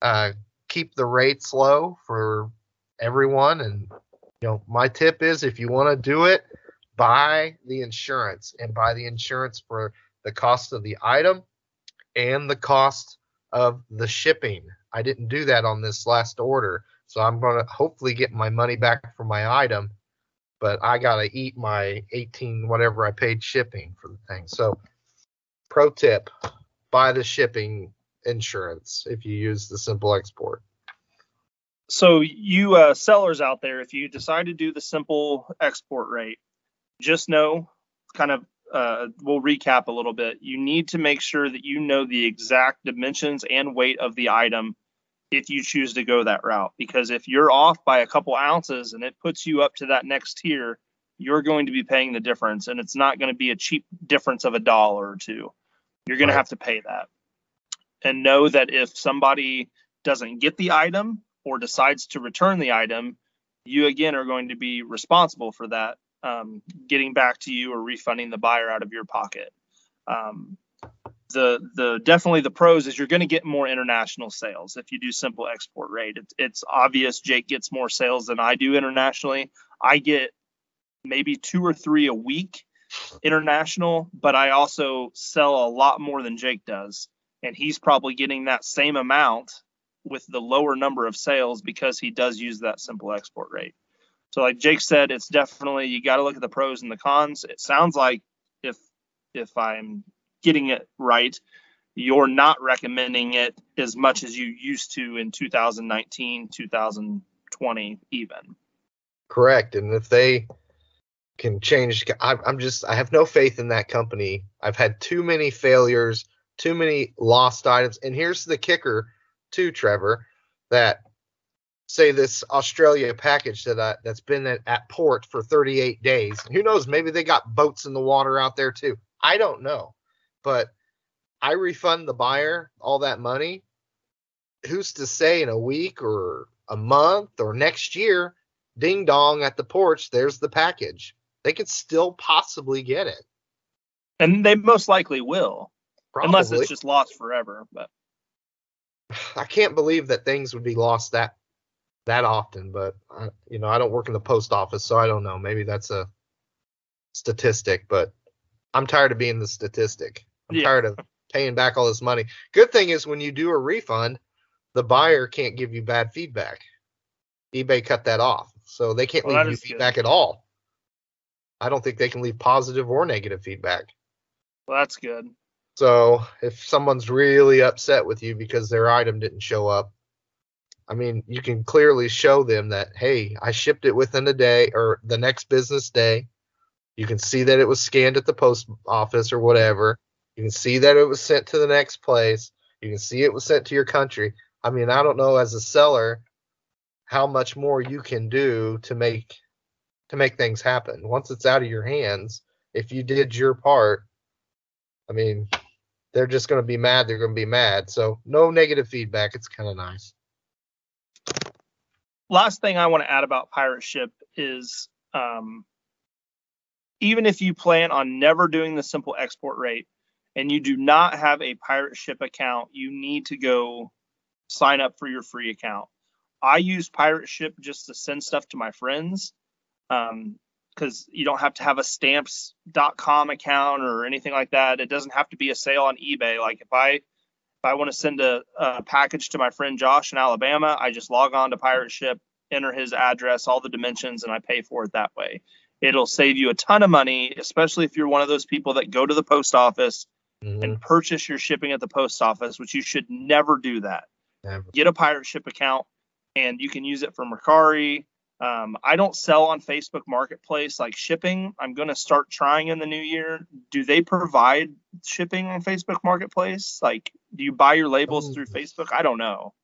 uh, keep the rates low for everyone. And, you know, my tip is if you want to do it, buy the insurance and buy the insurance for the cost of the item and the cost of the shipping. I didn't do that on this last order. So I'm going to hopefully get my money back for my item, but I got to eat my 18 whatever I paid shipping for the thing. So pro tip, buy the shipping insurance if you use the simple export. So you uh, sellers out there, if you decide to do the simple export rate, just know, kind of, uh, we'll recap a little bit. You need to make sure that you know the exact dimensions and weight of the item if you choose to go that route. Because if you're off by a couple ounces and it puts you up to that next tier, you're going to be paying the difference, and it's not going to be a cheap difference of a dollar or two. You're going Right. to have to pay that. And know that if somebody doesn't get the item or decides to return the item, you again are going to be responsible for that, um, getting back to you or refunding the buyer out of your pocket. Um, the the definitely the pros is you're going to get more international sales if you do simple export rate. It's, it's obvious Jake gets more sales than I do internationally. I get maybe two or three a week international, but I also sell a lot more than Jake does, and he's probably getting that same amount with the lower number of sales because he does use that simple export rate. So like Jake said, it's definitely you got to look at the pros and the cons. It sounds like if if I'm getting it right, you're not recommending it as much as you used to in 2019, 2020 even. Correct. And if they can change, I'm just, I have no faith in that company. I've had too many failures, too many lost items. And here's the kicker, too, Trevor, that say this Australia package that I, that's been at, at port for 38 days. Who knows? Maybe they got boats in the water out there too. I don't know, but I refund the buyer all that money. Who's to say in a week or a month or next year, ding dong at the porch, there's the package. They could still possibly get it. And they most likely will, Probably. unless it's just lost forever. But I can't believe that things would be lost that that often, but I, you know, I don't work in the post office, so I don't know. Maybe that's a statistic, but I'm tired of being the statistic. I'm Yeah. tired of paying back all this money. Good thing is when you do a refund, the buyer can't give you bad feedback. eBay cut that off, so they can't Well, leave you is good. feedback at all. I don't think they can leave positive or negative feedback. well, that's good. So if someone's really upset with you because their item didn't show up, I mean, you can clearly show them that, hey, I shipped it within a day or the next business day. You can see that it was scanned at the post office or whatever. You can see that it was sent to the next place. You can see it was sent to your country. I mean, I don't know as a seller how much more you can do to make to make things happen. Once it's out of your hands, if you did your part, I mean, they're just going to be mad. They're going to be mad. So no negative feedback. It's kind of nice. Last thing I want to add about pirate ship is um, even if you plan on never doing the simple export rate and you do not have a pirate ship account, you need to go sign up for your free account. I use pirate ship just to send stuff to my friends because you don't have to have a stamps.com account or anything like that. It doesn't have to be a sale on eBay. Like if I if I want to send a, a package to my friend Josh in Alabama, I just log on to Pirate Ship, enter his address, all the dimensions, and I pay for it that way. It'll save you a ton of money, especially if you're one of those people that go to the post office Mhm. and purchase your shipping at the post office, which you should never do that. Never. Get a Pirate Ship account, and you can use it for Mercari. Um, I don't sell on Facebook Marketplace like shipping. I'm going to start trying in the new year. Do they provide shipping on Facebook Marketplace? Like, do you buy your labels through Oh. Facebook? I don't know.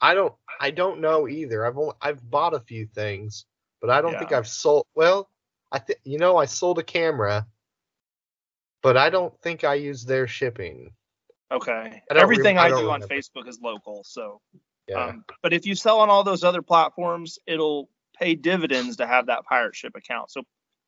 I don't. I don't know either. I've only, I've bought a few things, but I don't think I've sold. Well, I think you know I sold a camera, but I don't think I use their shipping. Okay. I Everything rem- I I, do on. Facebook is local. So, Yeah. um, but if you sell on all those other platforms, it'll pay dividends to have that Pirate Ship account. So,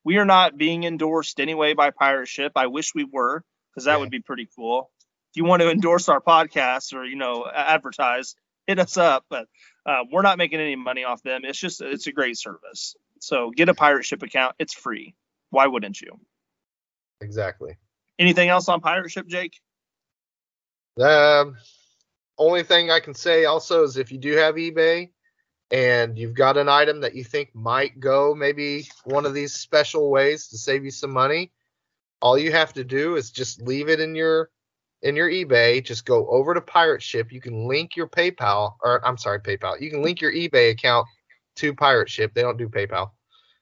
we are not being endorsed anyway by Pirate Ship. I wish we were because that Yeah. would be pretty cool. If you want to endorse our podcast or you know advertise, hit us up. But uh, we're not making any money off them. It's just it's a great service. So get a Pirate Ship account. It's free. Why wouldn't you? exactly. Anything else on Pirate Ship, Jake? Um, only thing I can say also is if you do have eBay and you've got an item that you think might go maybe one of these special ways to save you some money, all you have to do is just leave it in your in your eBay. Just go over to Pirate Ship. You can link your PayPal or I'm sorry, PayPal. You can link your eBay account to Pirate Ship. They don't do PayPal.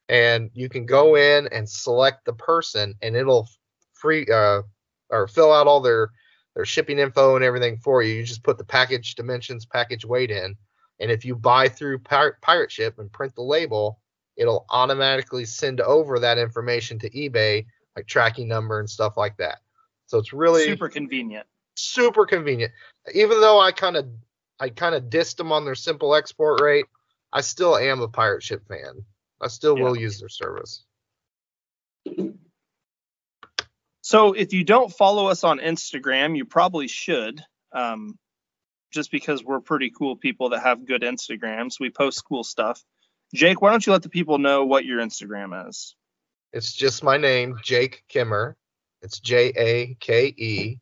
And you can go in and select the person and it'll free uh or fill out all their their shipping info and everything for you. You just put the package dimensions, package weight in, and if you buy through Pirate, Pirate Ship and print the label, it'll automatically send over that information to eBay, like tracking number and stuff like that. So it's really Super convenient. super convenient. Even though I kind of I kind of dissed them on their simple export rate, I still am a Pirate Ship fan. I still will use their service. So if you don't follow us on Instagram, you probably should. Um, just because we're pretty cool people that have good Instagrams, we post cool stuff. Jake, why don't you let the people know what your Instagram is? It's just my name, Jake Kammer. It's J A K E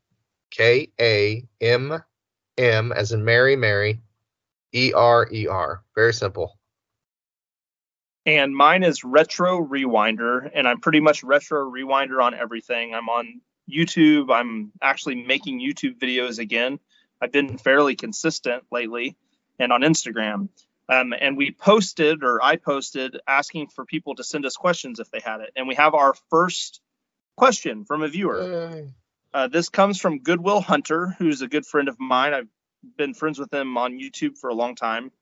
K A M M as in Mary Mary E R E R. Very simple. And mine is Retro Rewinder, and I'm pretty much Retro Rewinder on everything. I'm on YouTube. I'm actually making YouTube videos again. I've been fairly consistent lately, and on Instagram. Um, and we posted, or I posted, asking for people to send us questions if they had it. And we have our first question from a viewer. Uh, this comes from Goodwill Hunter, who's a good friend of mine. I've been friends with him on YouTube for a long time.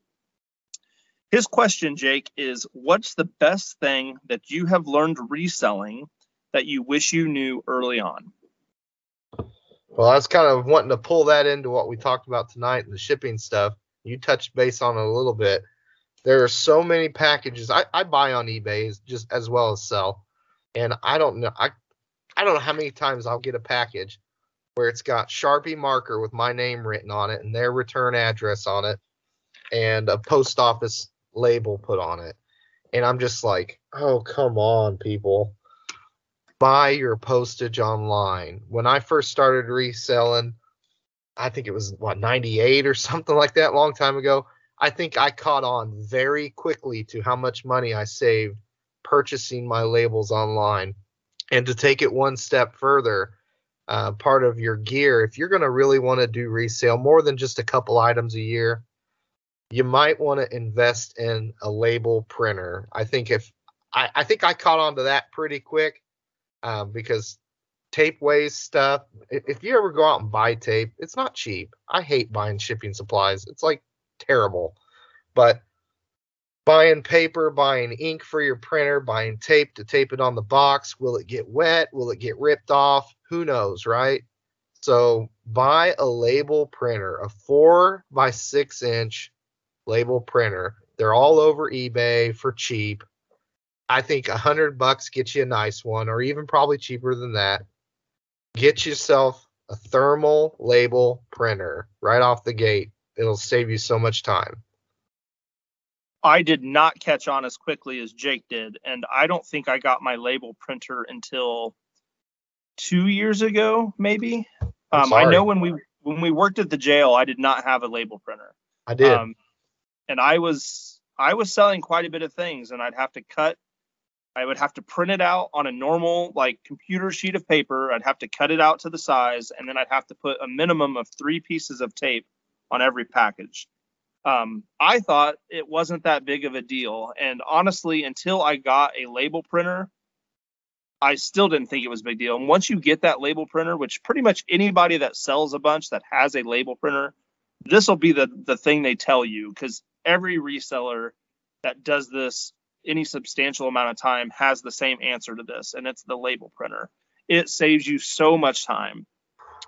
His question, Jake, is what's the best thing that you have learned reselling that you wish you knew early on? Well, I was kind of wanting to pull that into what we talked about tonight and the shipping stuff. You touched base on it a little bit. There are so many packages I, I buy on eBay just as well as sell, and I don't know I I don't know how many times I'll get a package where it's got Sharpie marker with my name written on it and their return address on it and a post office label put on it. And I'm just like, oh, come on, people. Buy your postage online. When I first started reselling, I think it was what 98 or something like that, long time ago. I think I caught on very quickly to how much money I saved purchasing my labels online. And to take it one step further, uh, part of your gear, if you're going to really want to do resale more than just a couple items a year, you might want to invest in a label printer. I think if I, I think I caught on to that pretty quick um, because tape weighs stuff. If you ever go out and buy tape, it's not cheap. I hate buying shipping supplies. It's like terrible. But buying paper, buying ink for your printer, buying tape to tape it on the box, will it get wet? Will it get ripped off? Who knows, right? So buy a label printer, a four by six inch label printer. They're all over eBay for cheap. I think a hundred bucks gets you a nice one, or even probably cheaper than that. Get yourself a thermal label printer right off the gate. It'll save you so much time. I did not catch on as quickly as Jake did, and I don't think I got my label printer until two years ago, maybe. Um, I know when we when we worked at the jail, I did not have a label printer. I did. Um, and I was I was selling quite a bit of things, and I'd have to cut. I would have to print it out on a normal like computer sheet of paper. I'd have to cut it out to the size, and then I'd have to put a minimum of three pieces of tape on every package. Um, I thought it wasn't that big of a deal, and honestly, until I got a label printer, I still didn't think it was a big deal. And once you get that label printer, which pretty much anybody that sells a bunch that has a label printer, this will be the the thing they tell you because every reseller that does this any substantial amount of time has the same answer to this, and it's the label printer. It saves you so much time.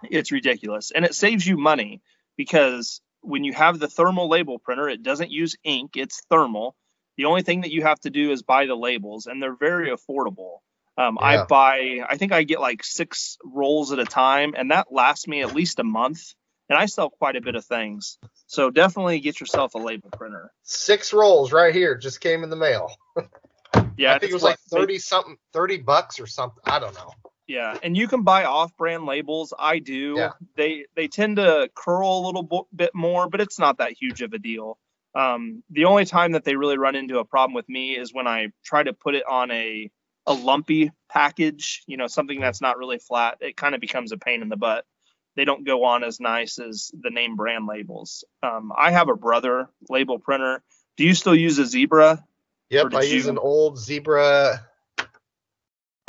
It's ridiculous. And it saves you money because when you have the thermal label printer, it doesn't use ink, it's thermal. The only thing that you have to do is buy the labels, and they're very affordable. Um, yeah. I buy, I think I get like six rolls at a time, and that lasts me at least a month. And I sell quite a bit of things. So definitely get yourself a label printer. Six rolls right here just came in the mail. yeah, I think it was like thirty something, thirty bucks or something. I don't know. Yeah, and you can buy off-brand labels. I do. Yeah. They they tend to curl a little bit more, but it's not that huge of a deal. Um, the only time that they really run into a problem with me is when I try to put it on a a lumpy package, you know, something that's not really flat. It kind of becomes a pain in the butt they don't go on as nice as the name brand labels. Um, I have a brother label printer. Do you still use a Zebra? Yep, I you... use an old Zebra.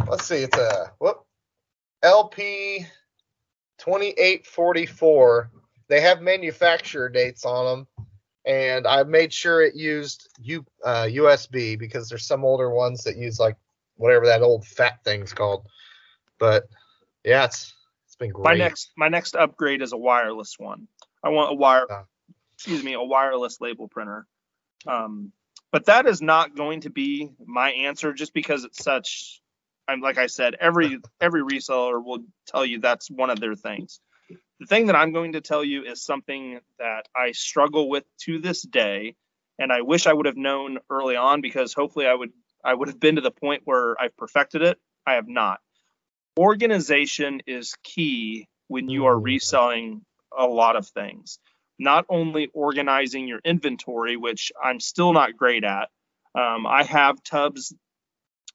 Let's see, it's a whoop LP 2844. They have manufacturer dates on them, and I made sure it used U, uh, USB because there's some older ones that use like whatever that old fat thing's called. But yeah, it's it's been great. My next my next upgrade is a wireless one. I want a wire excuse me, a wireless label printer. Um, but that is not going to be my answer just because it's such I'm like I said, every every reseller will tell you that's one of their things. The thing that I'm going to tell you is something that I struggle with to this day, and I wish I would have known early on because hopefully I would I would have been to the point where I've perfected it. I have not organization is key when you are mm. reselling a lot of things. Not only organizing your inventory, which I'm still not great at. Um, I have tubs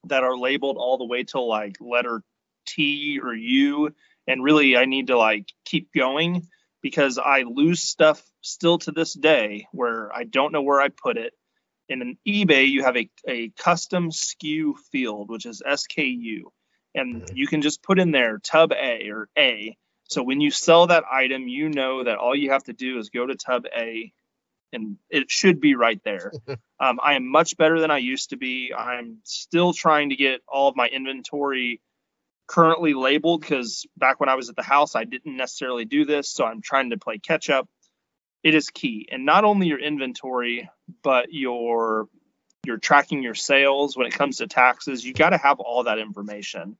that are labeled all the way till like letter T or U, and really I need to like keep going because I lose stuff still to this day where I don't know where I put it. In an eBay, you have a, a custom SKU field, which is SKU and you can just put in there tub A or A. So when you sell that item, you know that all you have to do is go to tub A, and it should be right there. um, I am much better than I used to be. I'm still trying to get all of my inventory currently labeled because back when I was at the house, I didn't necessarily do this. So I'm trying to play catch up. It is key. And not only your inventory, but your you're tracking your sales when it comes to taxes. You got to have all that information.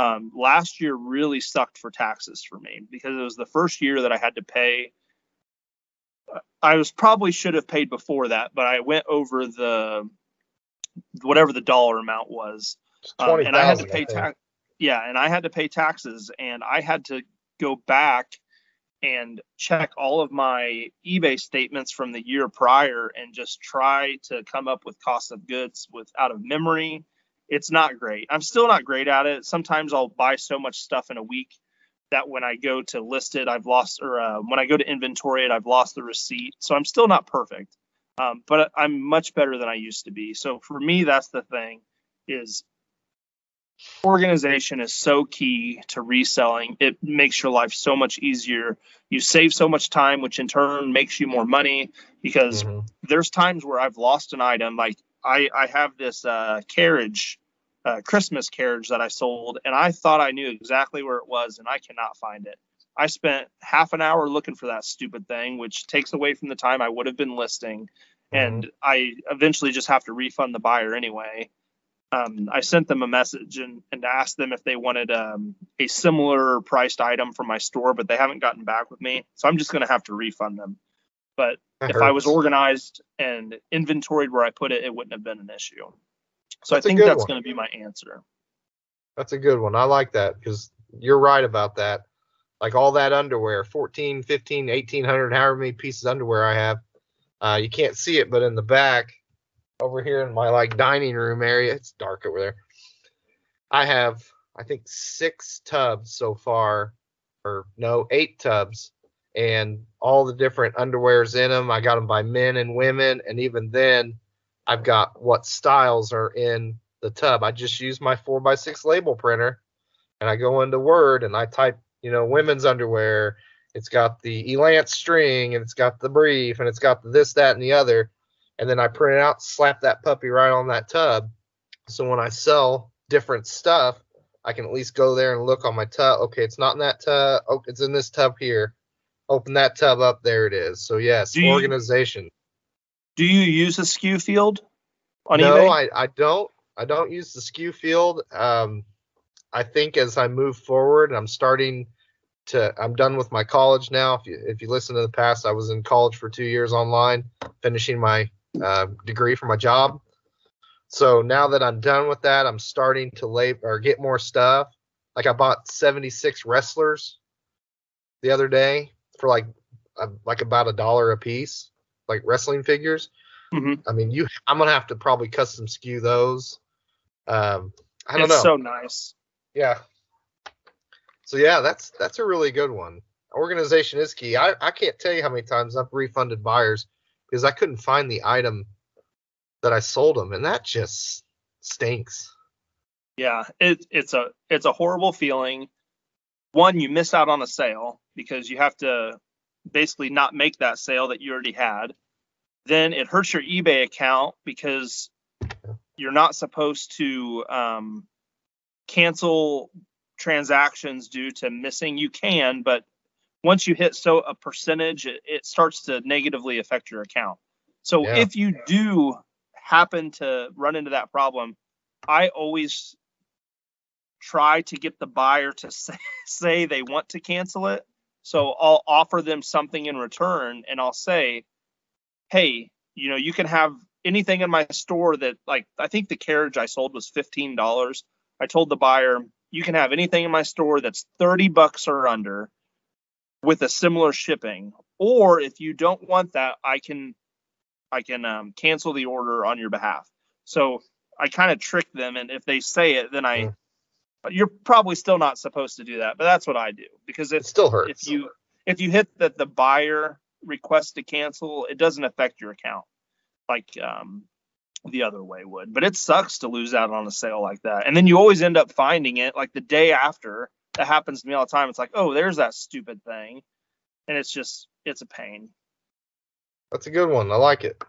Um, last year really sucked for taxes for me because it was the first year that I had to pay. I was probably should have paid before that, but I went over the whatever the dollar amount was, um, and I had to pay tax. Yeah, and I had to pay taxes, and I had to go back and check all of my eBay statements from the year prior and just try to come up with cost of goods with out of memory. It's not great. I'm still not great at it. Sometimes I'll buy so much stuff in a week that when I go to list it, I've lost, or uh, when I go to inventory it, I've lost the receipt. So I'm still not perfect, um, but I'm much better than I used to be. So for me, that's the thing is organization is so key to reselling. It makes your life so much easier. You save so much time, which in turn makes you more money because mm-hmm. there's times where I've lost an item. Like I, I have this uh, carriage, uh, Christmas carriage that I sold, and I thought I knew exactly where it was, and I cannot find it. I spent half an hour looking for that stupid thing, which takes away from the time I would have been listing. Mm-hmm. And I eventually just have to refund the buyer anyway um, I sent them a message and, and asked them if they wanted um, a similar priced item from my store, but they haven't gotten back with me. So I'm just going to have to refund them. But that if hurts. I was organized and inventoried where I put it, it wouldn't have been an issue. So that's I think that's going to be my answer. That's a good one. I like that because you're right about that. Like all that underwear, 14, 15, 1800, however many pieces of underwear I have. Uh, you can't see it, but in the back, over here in my like dining room area. It's dark over there. I have I think six tubs so far, or no, eight tubs, and all the different underwears in them. I got them by men and women, and even then, I've got what styles are in the tub. I just use my four by six label printer, and I go into Word and I type, you know, women's underwear. It's got the Elance string, and it's got the brief, and it's got this, that, and the other and then I print it out, slap that puppy right on that tub. So when I sell different stuff, I can at least go there and look on my tub. Okay, it's not in that tub. Oh, it's in this tub here. Open that tub up. There it is. So yes, do organization. You, do you use a SKU field on no, eBay? No, I, I don't. I don't use the SKU field. Um, I think as I move forward, I'm starting to. I'm done with my college now. If you if you listen to the past, I was in college for two years online, finishing my uh, degree for my job. So now that I'm done with that, I'm starting to lay or get more stuff. Like I bought 76 wrestlers the other day for like uh, like about a dollar a piece, like wrestling figures. Mm-hmm. I mean, you I'm gonna have to probably custom SKU those. Um, I don't it's know. So nice. Yeah. So yeah, that's that's a really good one. Organization is key. I, I can't tell you how many times I've refunded buyers because I couldn't find the item that I sold them, and that just stinks. Yeah, it, it's a it's a horrible feeling. One, you miss out on a sale because you have to basically not make that sale that you already had. Then it hurts your eBay account because you're not supposed to um, cancel transactions due to missing. You can, but once you hit so a percentage, it, it starts to negatively affect your account. So yeah. if you do happen to run into that problem, I always try to get the buyer to say, say they want to cancel it. So I'll offer them something in return and I'll say, hey, you know, you can have anything in my store that like I think the carriage I sold was $15. I told the buyer, you can have anything in my store that's 30 bucks or under with a similar shipping. Or if you don't want that, I can I can um, cancel the order on your behalf. So I kind of trick them, and if they say it, then I. You're probably still not supposed to do that, but that's what I do because it still hurts. If you if you hit that the buyer request to cancel, it doesn't affect your account like um, the other way would. But it sucks to lose out on a sale like that, and then you always end up finding it like the day after that happens to me all the time. It's like, oh, there's that stupid thing, and it's just it's a pain. That's a good one. I like it.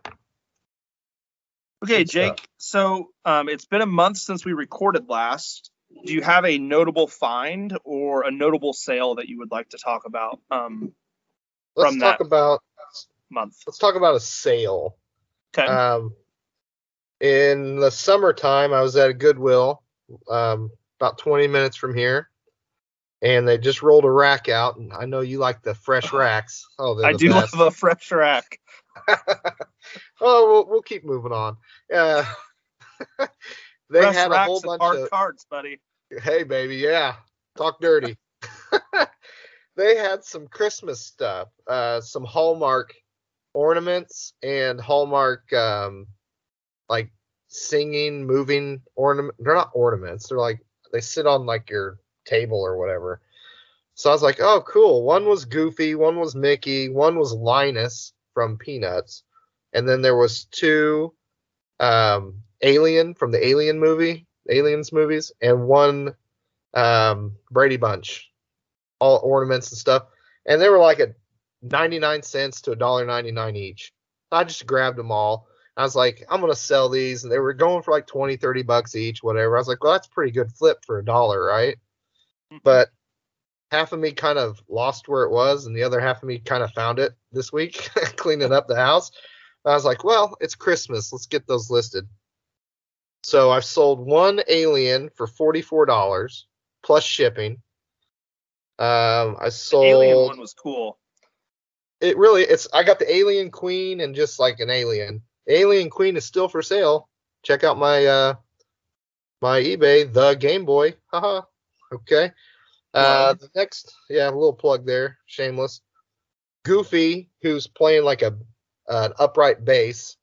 Okay. Jake. So um, it's been a month since we recorded last. Do you have a notable find or a notable sale that you would like to talk about um, Let's From talk that- about month? let's talk about a sale. Okay. Um, in the summertime, I was at a Goodwill, um, about 20 minutes from here, and they just rolled a rack out. And I know you like the fresh racks. Oh, I do best. love a fresh rack. oh, we'll, we'll keep moving on. Yeah. they fresh had a whole bunch of cards, buddy. hey baby, yeah, talk dirty. they had some Christmas stuff, uh, some Hallmark ornaments and Hallmark um, like singing, moving ornament. They're not ornaments. They're like they sit on like your table or whatever. So I was like, oh, cool. One was Goofy, one was Mickey, one was Linus from Peanuts, and then there was two um, Alien from the Alien movie, Aliens movies, and one um, Brady Bunch, all ornaments and stuff, and they were like at 99 cents to $1.99 each. I just grabbed them all. I was like, I'm gonna sell these, and they were going for like 20, 30 bucks each, whatever. I was like, well, that's a pretty good flip for a dollar, right? But half of me kind of lost where it was, and the other half of me kind of found it this week, cleaning up the house. I was like, well, it's Christmas. Let's get those listed. So I've sold one alien for $44 plus shipping. Um, I The sold alien one was cool. it really it's I got the alien queen and just like an alien. Alien queen is still for sale. Check out my uh my eBay, the Game Boy. Haha. okay. Uh the next yeah, a little plug there, shameless. Goofy, who's playing like a an upright bass.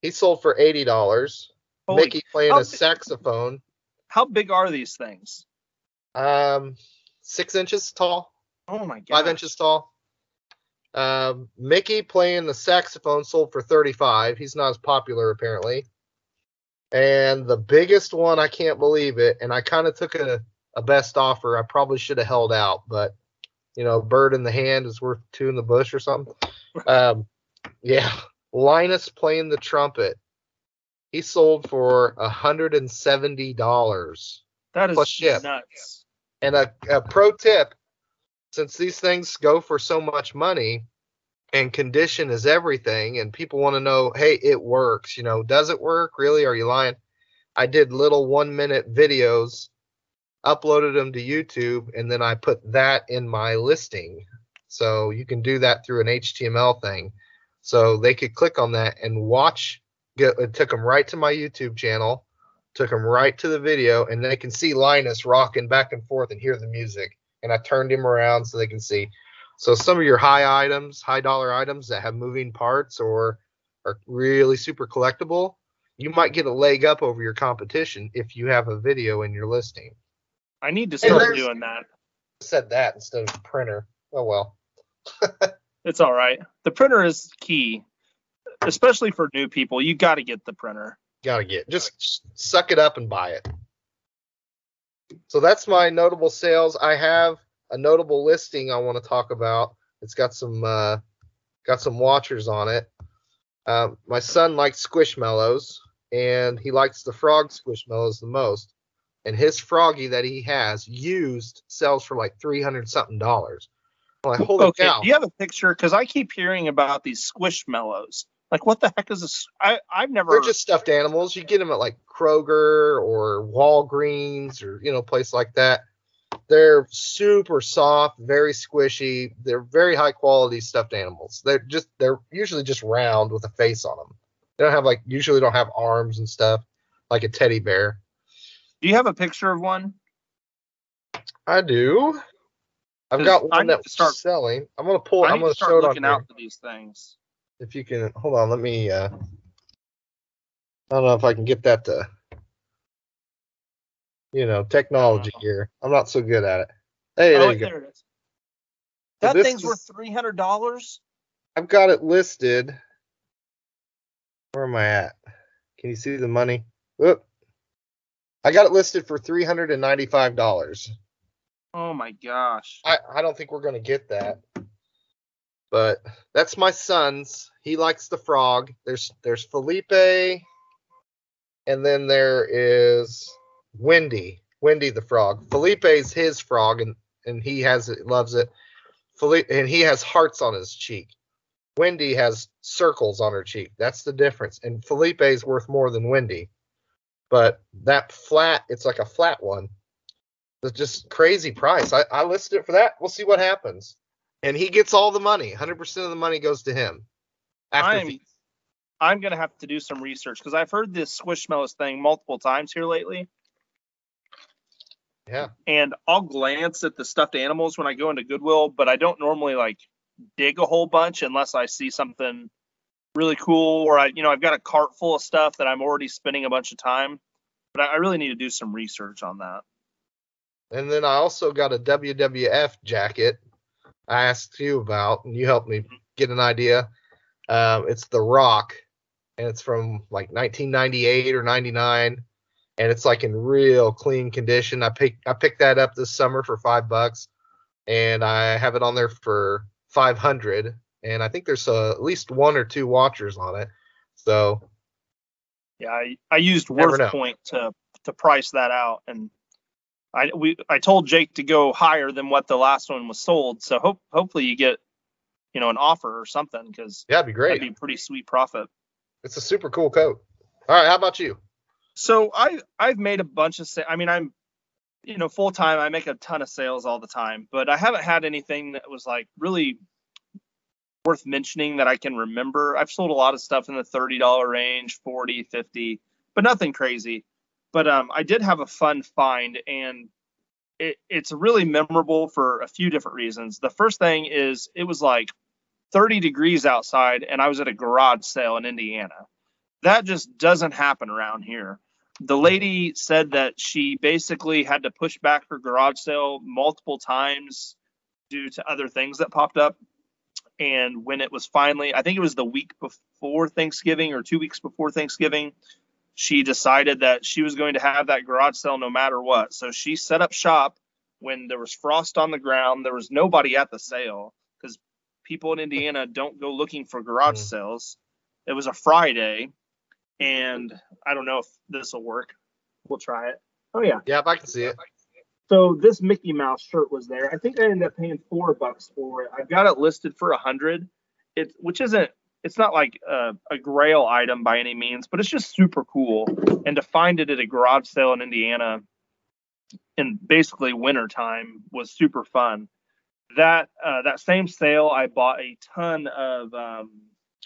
He sold for eighty dollars. Holy- Mickey playing a big- saxophone. How big are these things? Um six inches tall. Oh my god. five inches tall. Um, Mickey playing the saxophone sold for 35. He's not as popular apparently. And the biggest one, I can't believe it. And I kind of took a, a best offer. I probably should have held out, but you know, bird in the hand is worth two in the bush or something. Um, yeah, Linus playing the trumpet. He sold for hundred and seventy dollars. That is plus ship. nuts. And a, a pro tip since these things go for so much money and condition is everything, and people want to know, hey, it works. You know, does it work? Really? Are you lying? I did little one minute videos, uploaded them to YouTube, and then I put that in my listing. So you can do that through an HTML thing. So they could click on that and watch. Get, it took them right to my YouTube channel took them right to the video and they can see Linus rocking back and forth and hear the music. And I turned him around so they can see. So some of your high items, high dollar items that have moving parts or are really super collectible, you might get a leg up over your competition if you have a video in your listing. I need to start there's- doing that. Said that instead of printer. Oh well. It's all right. The printer is key, especially for new people. You got to get the printer. Gotta get just suck it up and buy it. So that's my notable sales. I have a notable listing I want to talk about. It's got some uh, got some watchers on it. Um, my son likes Squishmallows, and he likes the frog Squishmallows the most. And his froggy that he has used sells for like three hundred something dollars. I'm like, holy okay. cow! Do you have a picture? Because I keep hearing about these squishmallows. Like, what the heck is this? I I've never. They're just stuffed animals. You get them at like Kroger or Walgreens or you know place like that. They're super soft, very squishy. They're very high quality stuffed animals. They're just they're usually just round with a face on them. They don't have like usually don't have arms and stuff like a teddy bear. Do you have a picture of one? I do. I've got one that start- selling. I'm gonna pull. I I'm gonna to show start it looking out for these things. If you can hold on, let me. uh I don't know if I can get that to. You know, technology here. I'm not so good at it. Hey, oh, there you go. there it is. That this thing's is- worth three hundred dollars. I've got it listed. Where am I at? Can you see the money? Whoop. I got it listed for three hundred and ninety-five dollars. Oh my gosh. I, I don't think we're gonna get that. But that's my son's. he likes the frog. There's there's Felipe, and then there is Wendy. Wendy the frog. Felipe's his frog, and and he has it, loves it. Felipe, and he has hearts on his cheek. Wendy has circles on her cheek. That's the difference. And Felipe's worth more than Wendy. But that flat, it's like a flat one. It's just crazy price. I, I listed it for that. We'll see what happens. And he gets all the money. 100% of the money goes to him. I'm fees. I'm gonna have to do some research because I've heard this squishmallows thing multiple times here lately, Yeah. and I'll glance at the stuffed animals when I go into Goodwill, but I don't normally like dig a whole bunch unless I see something really cool or I, you know, I've got a cart full of stuff that I'm already spending a bunch of time. But I I really need to do some research on that. And then I also got a WWF jacket I asked you about, and you helped me get an idea. Um, it's The Rock, and it's from like 1998 or 99, and it's like in real clean condition. I picked I picked that up this summer for five bucks, and I have it on there for 500. And I think there's uh, at least one or two watchers on it. So Yeah, I, I used Never know. Worth Point to to price that out, and I we I told Jake to go higher than what the last one was sold. So hope hopefully you get you know an offer or something because yeah, it'd be great. that'd be pretty sweet profit. It's a super cool coat. All right, how about you? So I I've made a bunch of sa- I mean I'm you know full time I make a ton of sales all the time, but I haven't had anything that was like really worth mentioning that I can remember. I've sold a lot of stuff in the $30 range, 40, 50, but nothing crazy. But um I did have a fun find and it, it's really memorable for a few different reasons. The first thing is it was like 30 degrees outside and I was at a garage sale in Indiana. That just doesn't happen around here the lady said that she basically had to push back her garage sale multiple times due to other things that popped up. And when it was finally, I think it was the week before Thanksgiving or two weeks before Thanksgiving, she decided that she was going to have that garage sale no matter what. So she set up shop when there was frost on the ground. There was nobody at the sale because people in Indiana don't go looking for garage Mm. sales. It was a Friday, and I don't know if this will work. We'll try it. Oh yeah. Yeah, if I can see it. So this Mickey Mouse shirt was there. I think I ended up paying four bucks for it. I've got it listed for a hundred. It which isn't it's not like a, a grail item by any means, but it's just super cool. And to find it at a garage sale in Indiana in basically winter time was super fun. That uh, that same sale, I bought a ton of um,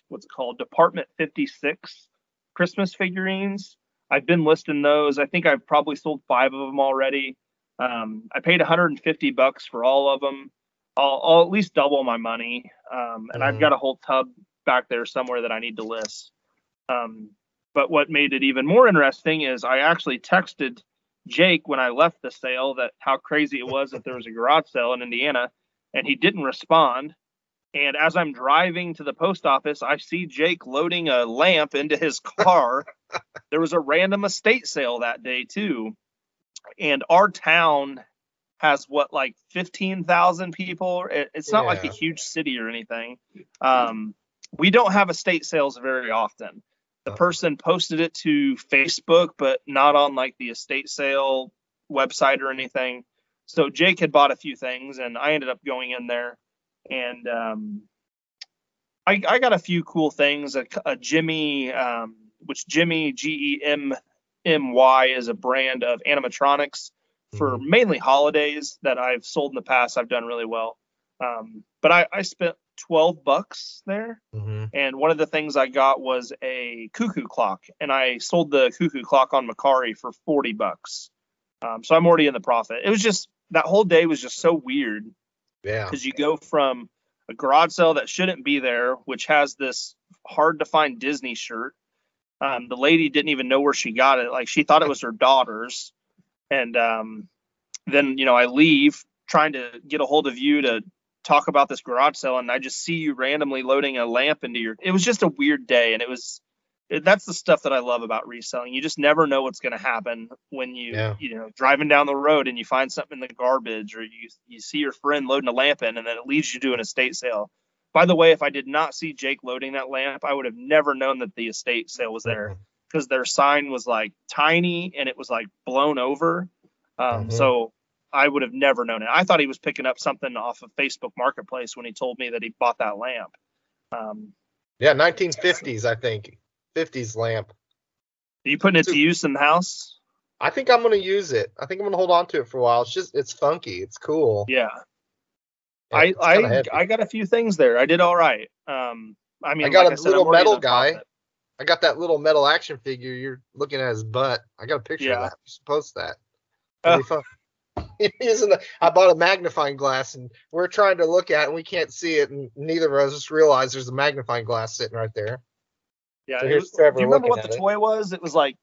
what's it called Department 56 Christmas figurines. I've been listing those. I think I've probably sold five of them already. Um, I paid 150 bucks for all of them. I'll, I'll at least double my money. Um, and I've Mhm. got a whole tub back there somewhere that I need to list. Um, but what made it even more interesting is I actually texted Jake when I left the sale that how crazy it was that there was a garage sale in Indiana, and he didn't respond. And as I'm driving to the post office, I see Jake loading a lamp into his car. there was a random estate sale that day too. And our town has what like 15,000 people. It's not like a huge city or anything. Um, we don't have estate sales very often. The Uh-huh. person posted it to Facebook, but not on like the estate sale website or anything. So Jake had bought a few things, and I ended up going in there, and um, I, I got a few cool things. A, a Gemmy, um, which Gemmy G E M M Y is a brand of animatronics for mainly holidays that I've sold in the past. I've done really well, um, but I, I spent twelve bucks there. hmm And one of the things I got was a cuckoo clock, and I sold the cuckoo clock on Mercari for 40 bucks. Um, so I'm already in the profit. It was just that whole day was just so weird Yeah. because you go from a garage sale that shouldn't be there, which has this hard to find Disney shirt. Um, the lady didn't even know where she got it. Like she thought it was her daughter's. And um, then, you know, I leave trying to get a hold of you to talk about this garage sale and I just see you randomly loading a lamp into your it was just a weird day and it was that's the stuff that I love about reselling. You just never know what's going to happen when you Yeah. you know driving down the road and you find something in the garbage or you you see your friend loading a lamp in and then it leads you to an estate sale. By the way, if I did not see Jake loading that lamp, I would have never known that the estate sale was there because their sign was like tiny and it was like blown over. Um, Mhm. So I would have never known it. I thought he was picking up something off of Facebook Marketplace when he told me that he bought that lamp. Um, Yeah, 1950s, I think. 50s lamp. are you putting it to use in the house? I think I'm gonna use it. I think I'm gonna hold on to it for a while. It's just it's funky. It's cool. Yeah. Yeah, I I heavy. I got a few things there. I did all right. Um, I mean, I got like a said, little metal guy. I got that little metal action figure. You're looking at his butt. I got a picture of Yeah. that. You should post that. Oh. It'll fun. Using the, I bought a magnifying glass and we're trying to look at it and we can't see it and neither of us just realize there's a magnifying glass sitting right there. Yeah. So here's was- Trevor do you remember what the it. toy was? It was like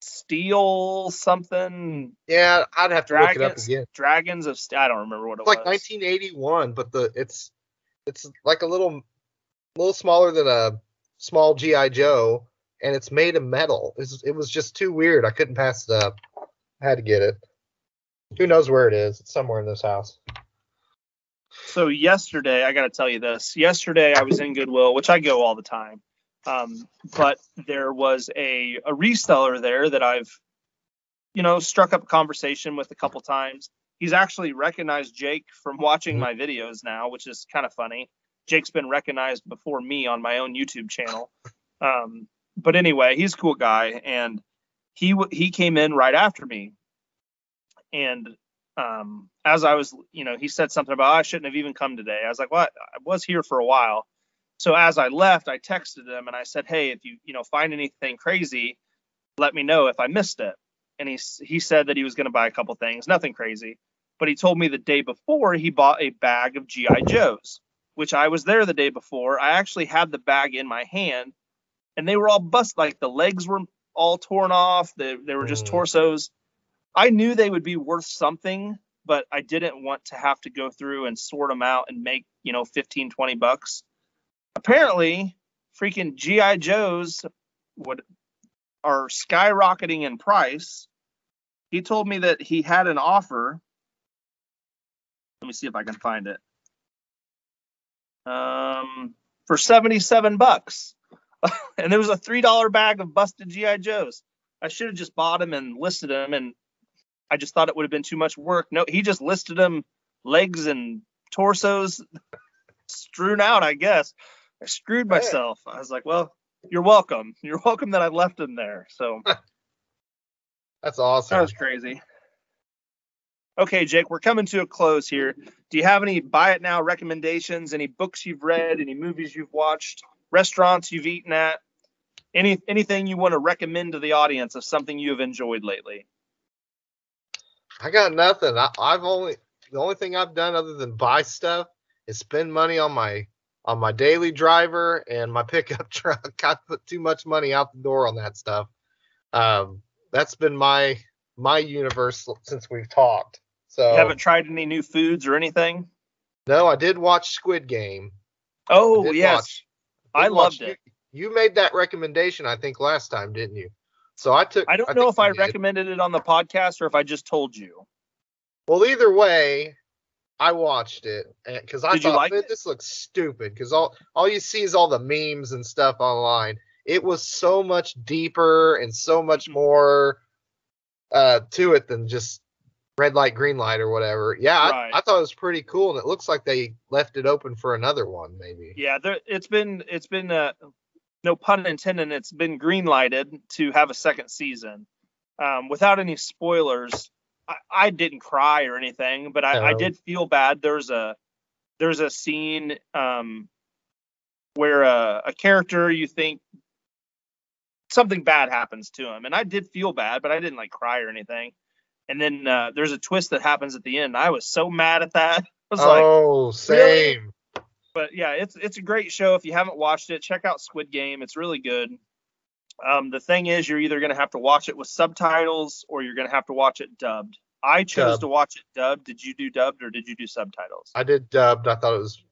steel something Yeah, I'd have to look it up dragons again. dragons of I don't remember what it It's like was. 1981, but the it's it's like a little little smaller than a small GI Joe, and it's made of metal. It's, it was just too weird. I couldn't pass it up. I had to get it. Who knows where it is? It's somewhere in this house. So yesterday, I got to tell you this. Yesterday, I was in Goodwill, which I go all the time. Um, but there was a a reseller there that I've, you know, struck up a conversation with a couple times. He's actually recognized Jake from watching Mhm. my videos now, which is kind of funny. Jake's been recognized before me on my own YouTube channel. Um, but anyway, he's a cool guy, and he w- he came in right after me, and um, as I was, you know, he said something about "Oh, I shouldn't have even come today. I was like, what? I was here for a while. So as I left, I texted him and I said, hey, if you, you know, find anything crazy, let me know if I missed it. And he he said that he was going to buy a couple things, nothing crazy. But he told me the day before he bought a bag of GI Joes, which I was there the day before. I actually had the bag in my hand, and they were all bust. Like the legs were all torn off. They they were just Mm. torsos. I knew they would be worth something, but I didn't want to have to go through and sort them out and make, you know, 15, 20 bucks. Apparently, freaking GI Joes would are skyrocketing in price. He told me that he had an offer. Let me see if I can find it. Um, for 77 bucks. and there was a $3 bag of busted GI Joes. I should have just bought them and listed them and I just thought it would have been too much work. No, he just listed them legs and torsos strewn out, I guess. I screwed myself. I was like, well, you're welcome. You're welcome that I left them there. So That's awesome. that was crazy. Okay, Jake, we're coming to a close here. Do you have any buy it now recommendations? Any books you've read? Any movies you've watched? Restaurants you've eaten at? Any anything you want to recommend to the audience of something you have enjoyed lately? I got nothing. I, I've only the only thing I've done other than buy stuff is spend money on my on my daily driver and my pickup truck. I put too much money out the door on that stuff. Um, that's been my my universe since we've talked. So You haven't tried any new foods or anything? no, I did watch Squid Game. Oh did yes, watch- I watch- loved it. You, you made that recommendation, I think, last time, didn't you? So I took. I don't think know if I did. recommended it on the podcast or if I just told you. Well, either way, I watched it because I Did thought like "Man, this looks stupid because all all you see is all the memes and stuff online. It was so much deeper and so much Mhm. more uh, to it than just red light, green light, or whatever. Yeah, Right. I, I thought it was pretty cool, and it looks like they left it open for another one, maybe. Yeah, there, it's been it's been uh, no pun intended. It's been green lighted to have a second season. Um, without any spoilers, I, I didn't cry or anything, but I, I did feel bad. There's a there's a scene um, where a, a character you think something bad happens to him, and I did feel bad, but I didn't like cry or anything. And then uh, there's a twist that happens at the end. I was so mad at that. I was like, oh, same. But yeah, it's it's a great show. If you haven't watched it, check out Squid Game. It's really good. Um, the thing is, you're either gonna have to watch it with subtitles or you're gonna have to watch it dubbed. I chose Dubbed. to watch it dubbed. Did you do dubbed or did you do subtitles? I did dubbed. I thought it was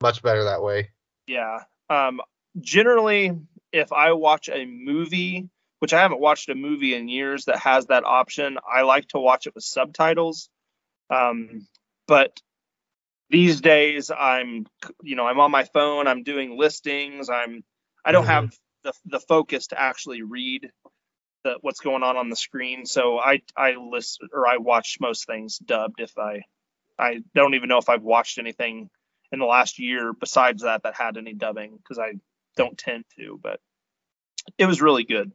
much better that way. Yeah. Um, generally, if I watch a movie, which I haven't watched a movie in years that has that option, I like to watch it with subtitles. Um, but these days I'm you know I'm on my phone. I'm doing listings. I'm I don't Mhm. have the the focus to actually read the, what's going on on the screen. So I I list or I watch most things dubbed if I I don't even know if I've watched anything in the last year besides that that had any dubbing because I don't tend to, but it was really good.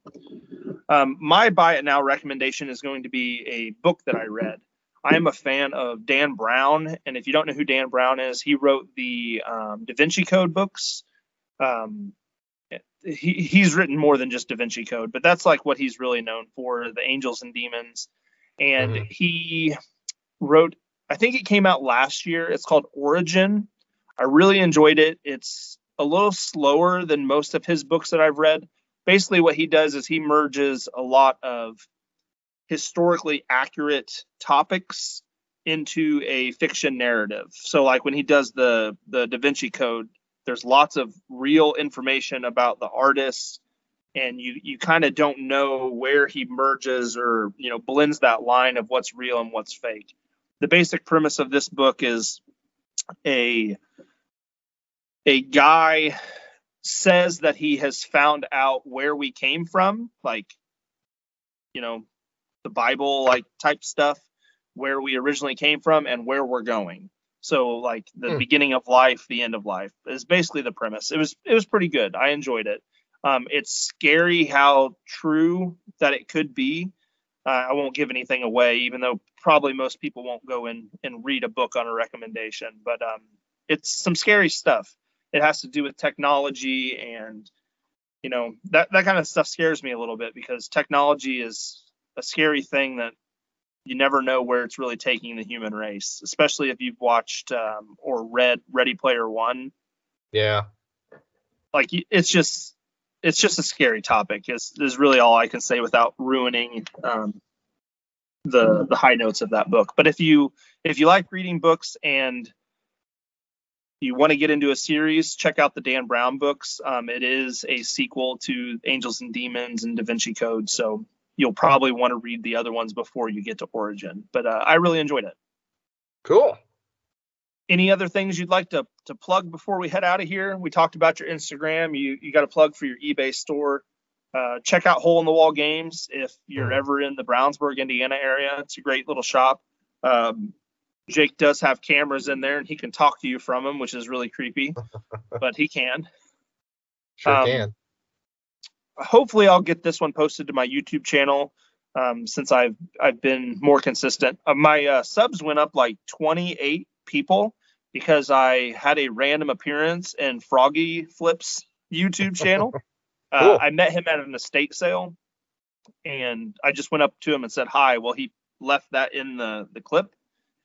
Um, my buy it now recommendation is going to be a book that I read. I am a fan of Dan Brown, and if you don't know who Dan Brown is, he wrote the um, Da Vinci Code books. Um, he, he's written more than just Da Vinci Code, but that's like what he's really known for, the Angels and Demons. And Mhm. he wrote, I think it came out last year. It's called Origin. I really enjoyed it. It's a little slower than most of his books that I've read. Basically, what he does is he merges a lot of historically accurate topics into a fiction narrative. So, like when he does the the Da Vinci Code, there's lots of real information about the artists, and you you kind of don't know where he merges or you know blends that line of what's real and what's fake. The basic premise of this book is a a guy says that he has found out where we came from, like you know the Bible like type stuff, where we originally came from and where we're going. So like the Hmm. beginning of life, the end of life is basically the premise. It was it was pretty good. I enjoyed it. Um, it's scary how true that it could be. Uh, I won't give anything away, even though probably most people won't go in and read a book on a recommendation. But um, it's some scary stuff. It has to do with technology and you know that that kind of stuff scares me a little bit because technology is a scary thing that you never know where it's really taking the human race, especially if you've watched um, or read Ready Player One. Yeah. Like it's just it's just a scary topic. Is is really all I can say without ruining um, the the high notes of that book. But if you if you like reading books and you want to get into a series, check out the Dan Brown books. Um, it is a sequel to Angels and Demons and Da Vinci Code, so you'll probably want to read the other ones before you get to Origin. But uh, I really enjoyed it. Cool. Any other things you'd like to to plug before we head out of here? We talked about your Instagram. You you got a plug for your eBay store. Uh, check out Hole in the Wall Games if you're Mhm. ever in the Brownsburg, Indiana area. It's a great little shop. Um, Jake does have cameras in there and he can talk to you from them, which is really creepy, but he can. Sure Um, can. Hopefully I'll get this one posted to my YouTube channel um, since I've I've been more consistent. Uh, my uh, subs went up like 28 people because I had a random appearance in Froggy Flips YouTube channel. uh, Cool. I met him at an estate sale, and I just went up to him and said hi. Well, he left that in the the clip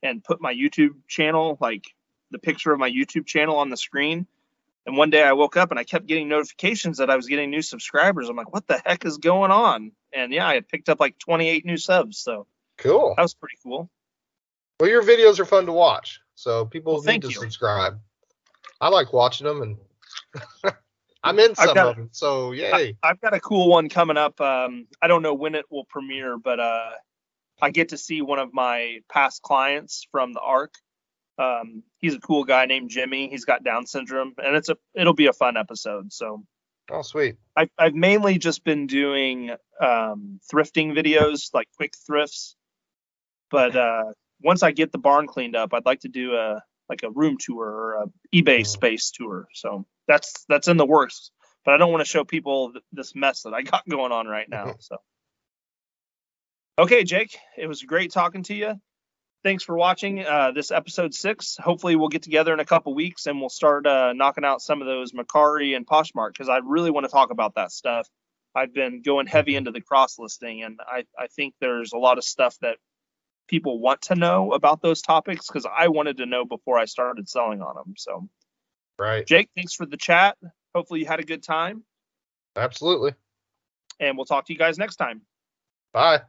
and put my YouTube channel, like the picture of my YouTube channel on the screen. And one day I woke up and I kept getting notifications that I was getting new subscribers. I'm like, what the heck is going on? And yeah, I had picked up like 28 new subs. So Cool. that was pretty cool. Well, your videos are fun to watch, so people Well, need to you. subscribe. I like watching them, and I'm in some got- of them, so yay. I've got a cool one coming up. Um, I don't know when it will premiere, but uh, I get to see one of my past clients from the ARC. Um, he's a cool guy named Jimmy. He's got Down syndrome, and it's a it'll be a fun episode. So Oh, sweet. I've, I've mainly just been doing um, thrifting videos, like quick thrifts. But uh, once I get the barn cleaned up, I'd like to do a like a room tour or a eBay Mm. space tour. So that's that's in the works. But I don't want to show people th- this mess that I got going on right now. So okay, Jake, it was great talking to you. Thanks for watching uh, this episode six. Hopefully, we'll get together in a couple weeks and we'll start uh, knocking out some of those Mercari and Poshmark because I really want to talk about that stuff. I've been going heavy into the cross listing, and I, I think there's a lot of stuff that people want to know about those topics because I wanted to know before I started selling on them. So, Right. Jake, thanks for the chat. Hopefully, you had a good time, Absolutely. and we'll talk to you guys next time. Bye.